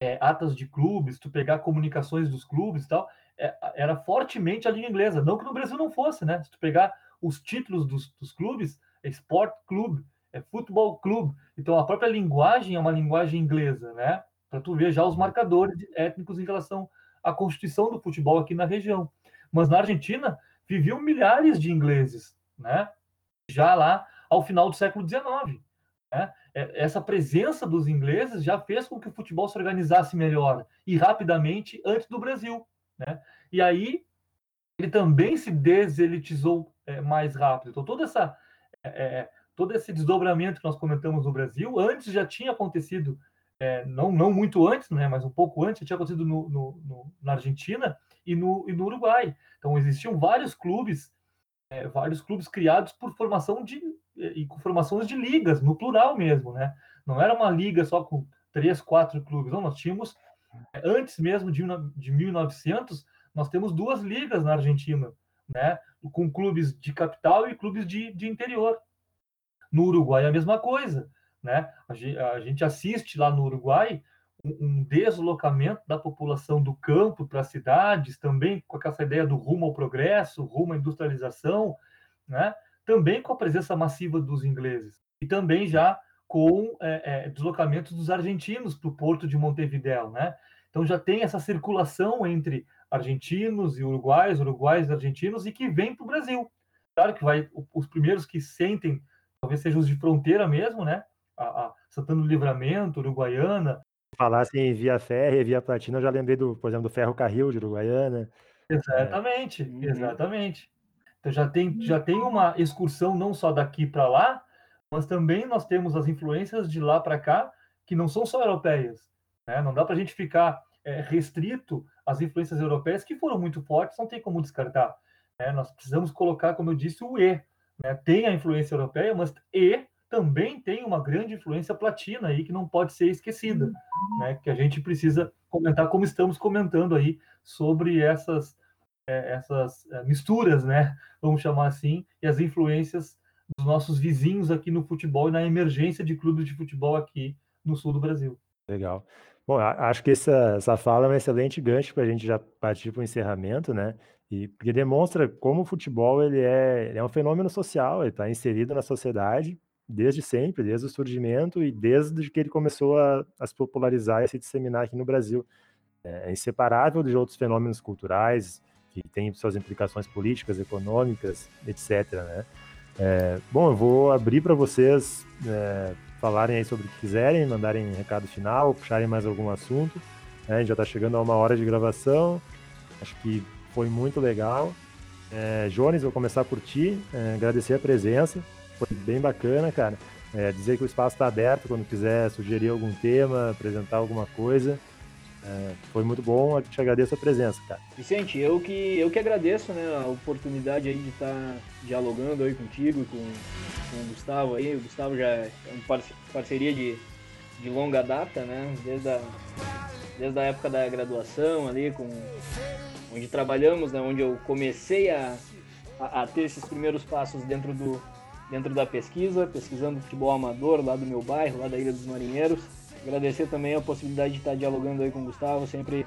é, atas de clubes, se tu pegar comunicações dos clubes e tal, é, era fortemente a língua inglesa. Não que no Brasil não fosse, né? Se tu pegar os títulos dos, dos clubes, é Sport Club, é Futebol Club. Então a própria linguagem é uma linguagem inglesa, né? Para tu ver já os marcadores étnicos em relação à constituição do futebol aqui na região. Mas na Argentina viviam milhares de ingleses, né? Já lá ao final do século XIX. Né? Essa presença dos ingleses já fez com que o futebol se organizasse melhor e rapidamente antes do Brasil. Né? E aí ele também se deselitizou é, mais rápido. Então, toda essa, é, é, todo esse desdobramento que nós comentamos no Brasil, antes já tinha acontecido, é, não, não muito antes, né, mas um pouco antes, tinha acontecido no, no, no, na Argentina e no, e no Uruguai. Então, existiam vários clubes, é, vários clubes criados por formação de e com formações de ligas, no plural mesmo, né? Não era uma liga só com três, quatro clubes, não, nós tínhamos, antes mesmo de, de 1900, nós temos duas ligas na Argentina, né? Com clubes de capital e clubes de, de interior. No Uruguai é a mesma coisa, né? A gente, a gente assiste lá no Uruguai um deslocamento da população do campo para as cidades, também com essa ideia do rumo ao progresso, rumo à industrialização, né? Também com a presença massiva dos ingleses e também já com é, é, deslocamentos dos argentinos para o porto de Montevideo, né? Então já tem essa circulação entre argentinos e uruguaios, uruguaios e argentinos e que vem para o Brasil. Claro que vai os primeiros que sentem, talvez sejam os de fronteira mesmo, né? A, a Santana do Livramento, Uruguaiana. Falasse em via férrea, via platina, eu já lembrei do, por exemplo, do ferro carril de Uruguaiana. Exatamente, é. exatamente. Então já tem, já tem uma excursão não só daqui para lá, mas também nós temos as influências de lá para cá, que não são só europeias. Né? Não dá para a gente ficar é, restrito às influências europeias, que foram muito fortes, não tem como descartar. Né? Nós precisamos colocar, como eu disse, o E. Né? Tem a influência europeia, mas E também tem uma grande influência platina aí que não pode ser esquecida, né? que a gente precisa comentar como estamos comentando aí sobre essas é, essas é, misturas, né? Vamos chamar assim, e as influências dos nossos vizinhos aqui no futebol e na emergência de clubes de futebol aqui no sul do Brasil. Legal. Bom, acho que essa, essa fala é um excelente gancho para a gente já partir para o encerramento, né? E porque demonstra como o futebol ele é, ele é um fenômeno social, ele está inserido na sociedade desde sempre, desde o surgimento e desde que ele começou a, a se popularizar e a se disseminar aqui no Brasil. É, é inseparável de outros fenômenos culturais que têm suas implicações políticas, econômicas, etc. Né? É, bom, eu vou abrir para vocês é, falarem aí sobre o que quiserem, mandarem recado final, puxarem mais algum assunto. Né? A gente já está chegando a uma hora de gravação. Acho que foi muito legal. É, Jones, vou começar por ti. É, agradecer a presença. Foi bem bacana, cara. É, dizer que o espaço está aberto quando quiser sugerir algum tema, apresentar alguma coisa. É, foi muito bom, eu te agradeço a presença, cara. Vicente, eu que, eu que agradeço né, a oportunidade aí de estar tá dialogando aí contigo, com, com o Gustavo aí. O Gustavo já é uma parceria de, de longa data, né? Desde a, desde a época da graduação ali, com, onde trabalhamos, né, onde eu comecei a, a, a ter esses primeiros passos dentro, do, dentro da pesquisa, pesquisando futebol amador lá do meu bairro, lá da Ilha dos Marinheiros agradecer também a possibilidade de estar dialogando aí com o Gustavo, sempre,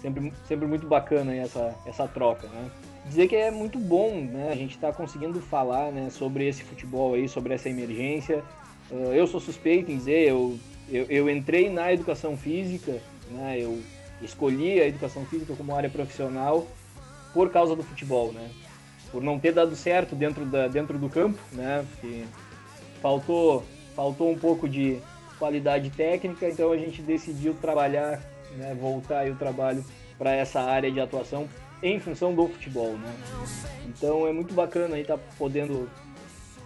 sempre, sempre muito bacana essa, essa troca, né? Dizer que é muito bom, né, a gente estar tá conseguindo falar, né, sobre esse futebol aí, sobre essa emergência. Uh, eu sou suspeito em dizer, eu, eu, eu entrei na educação física, né, eu escolhi a educação física como área profissional por causa do futebol, né? Por não ter dado certo dentro, da, dentro do campo, né? Porque faltou, faltou um pouco de, qualidade técnica, então a gente decidiu trabalhar, né, voltar o trabalho para essa área de atuação em função do futebol, né? Então é muito bacana aí estar tá podendo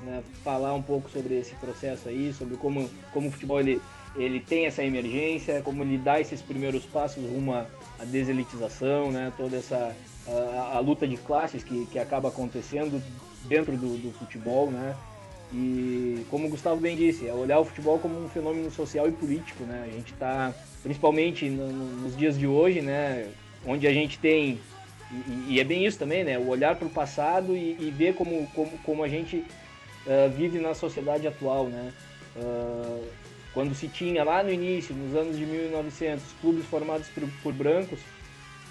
né, falar um pouco sobre esse processo aí, sobre como, como o futebol ele, ele tem essa emergência, como ele dá esses primeiros passos rumo à, deselitização, né? Toda essa a, a, luta de classes que, que acaba acontecendo dentro do, do futebol, né? E como o Gustavo bem disse, é olhar o futebol como um fenômeno social e político, né? A gente está, principalmente no, nos dias de hoje, né? Onde a gente tem, e, e é bem isso também, né? O olhar para o passado e, e, ver como, como, como a gente uh, vive na sociedade atual, né? Uh, quando se tinha lá no início, nos anos de 1900, clubes formados por, por brancos,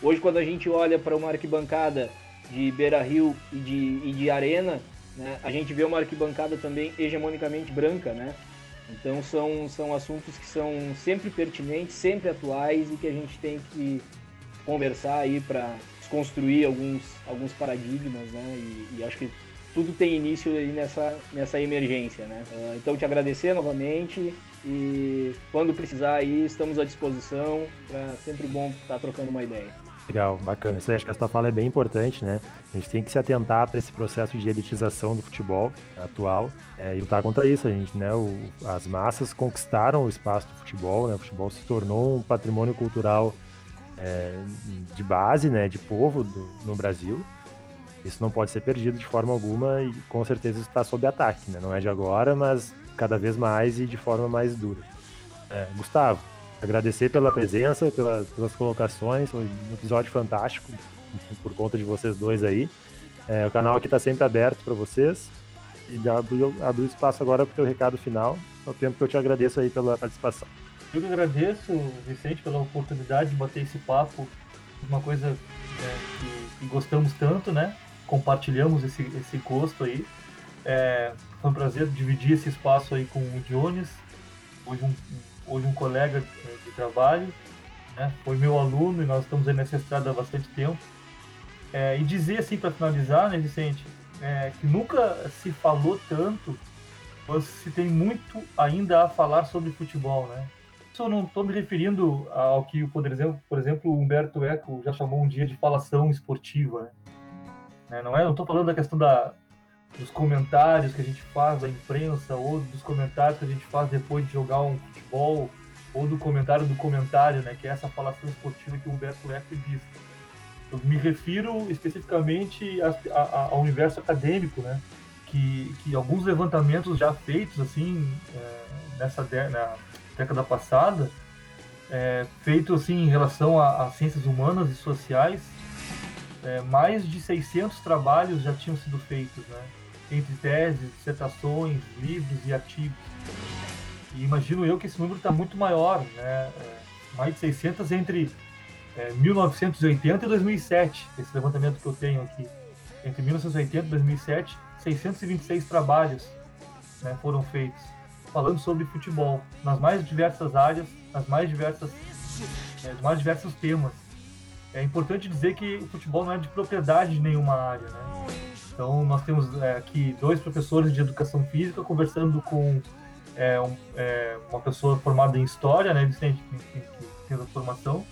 hoje quando a gente olha para uma arquibancada de Beira Rio e de, e de Arena, né? A gente vê uma arquibancada também hegemonicamente branca, né? Então são, são assuntos que são sempre pertinentes, sempre atuais e que a gente tem que conversar aí para desconstruir alguns, alguns paradigmas, né? E, e, acho que tudo tem início aí nessa, nessa emergência, né? Ah, então te agradecer novamente e quando precisar aí estamos à disposição, para sempre bom estar trocando uma ideia. Legal, bacana. Isso acho que essa fala é bem importante, né? A gente tem que se atentar para esse processo de elitização do futebol atual é, e lutar contra isso. A gente, né? O, as massas conquistaram o espaço do futebol, né? O futebol se tornou um patrimônio cultural é, de base, né? De povo do, no Brasil. Isso não pode ser perdido de forma alguma e com certeza está sob ataque, né? Não é de agora, mas cada vez mais e de forma mais dura. É, Gustavo, agradecer pela presença, pela, pelas colocações. Foi um episódio fantástico por conta de vocês dois aí. É, o canal aqui está sempre aberto para vocês. E abro, abro espaço agora para o teu recado final. É o tempo que eu te agradeço aí pela participação. Eu que agradeço, Vicente, pela oportunidade de bater esse papo. Uma coisa é, que, que, gostamos tanto, né? Compartilhamos esse, esse gosto aí. É, foi um prazer dividir esse espaço aí com o Jones. Hoje um, hoje um colega de trabalho, né? foi meu aluno e nós estamos aí nessa estrada há bastante tempo. É, e dizer assim para finalizar, né, Vicente, é, que nunca se falou tanto, mas se tem muito ainda a falar sobre futebol, né? Isso eu não estou me referindo ao que, por exemplo, por exemplo, Humberto Eco já chamou um dia de falação esportiva, né? Não é? Não estou falando da questão da dos comentários que a gente faz da imprensa ou dos comentários que a gente faz depois de jogar um futebol ou do comentário do comentário, né, que é essa falação esportiva que o Humberto Eco diz. Eu me refiro especificamente a, a, ao universo acadêmico, né, que, que alguns levantamentos já feitos assim é, nessa na década passada, é, feito assim em relação às ciências humanas e sociais, é, mais de 600 trabalhos já tinham sido feitos, né? Entre teses, dissertações, livros e artigos. E imagino eu que esse número está muito maior, né? É, mais de 600 entre é, 1980 e 2007, esse levantamento que eu tenho aqui. Entre 1980 e 2007, 626 trabalhos né, foram feitos falando sobre futebol, nas mais diversas áreas, nas mais diversas, é, mais diversos temas. É importante dizer que o futebol não é de propriedade de nenhuma área, né? Então, nós temos é, aqui dois professores de educação física conversando com é, um, é, uma pessoa formada em história, né, Vicente, que, que tem a formação,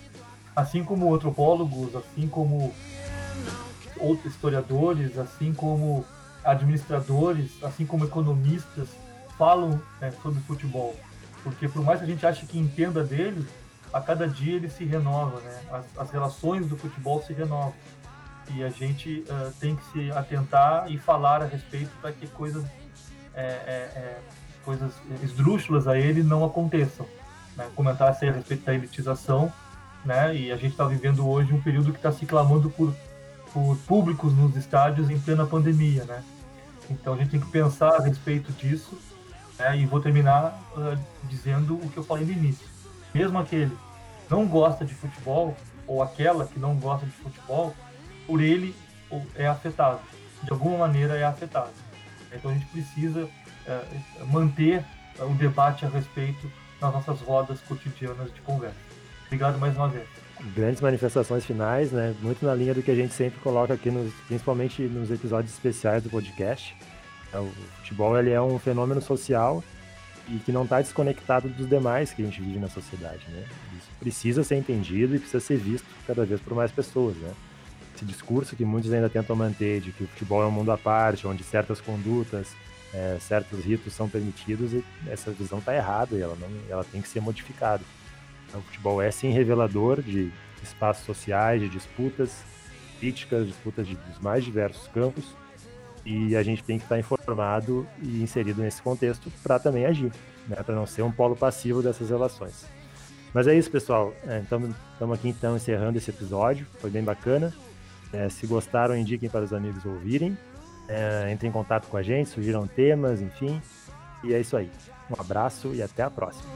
assim como antropólogos, assim como outros historiadores, assim como administradores, assim como economistas, falam é, sobre futebol. Porque por mais que a gente ache que entenda dele, a cada dia ele se renova, né? As, as relações do futebol se renovam e a gente uh, tem que se atentar e falar a respeito para que coisas é, é, é, coisas esdrúxulas a ele não aconteçam. Né? Comentar a respeito da elitização, né? E a gente está vivendo hoje um período que está se clamando por, por públicos nos estádios em plena pandemia, né? Então a gente tem que pensar a respeito disso, né? E vou terminar uh, dizendo o que eu falei no início. Mesmo aquele que não gosta de futebol ou aquela que não gosta de futebol, por ele é afetado, de alguma maneira é afetado. Então a gente precisa é, manter o debate a respeito nas nossas rodas cotidianas de conversa. Obrigado mais uma vez. Grandes manifestações finais, né? Muito na linha do que a gente sempre coloca aqui, nos, principalmente nos episódios especiais do podcast. É, o futebol ele é um fenômeno social e que não está desconectado dos demais que a gente vive na sociedade, né? Isso precisa ser entendido e precisa ser visto cada vez por mais pessoas, né? Esse discurso que muitos ainda tentam manter de que o futebol é um mundo à parte, onde certas condutas, é, certos ritos são permitidos, e essa visão está errada e ela, não, ela tem que ser modificada. Então, o futebol é sim revelador de espaços sociais, de disputas políticas, disputas de, dos mais diversos campos, e a gente tem que estar informado e inserido nesse contexto para também agir, né, para não ser um polo passivo dessas relações. Mas é isso, pessoal. Estamos é, aqui então encerrando esse episódio. Foi bem bacana. É, se gostaram, indiquem para os amigos ouvirem. É, entrem em contato com a gente, sugiram temas, enfim. E é isso aí. Um abraço e até a próxima.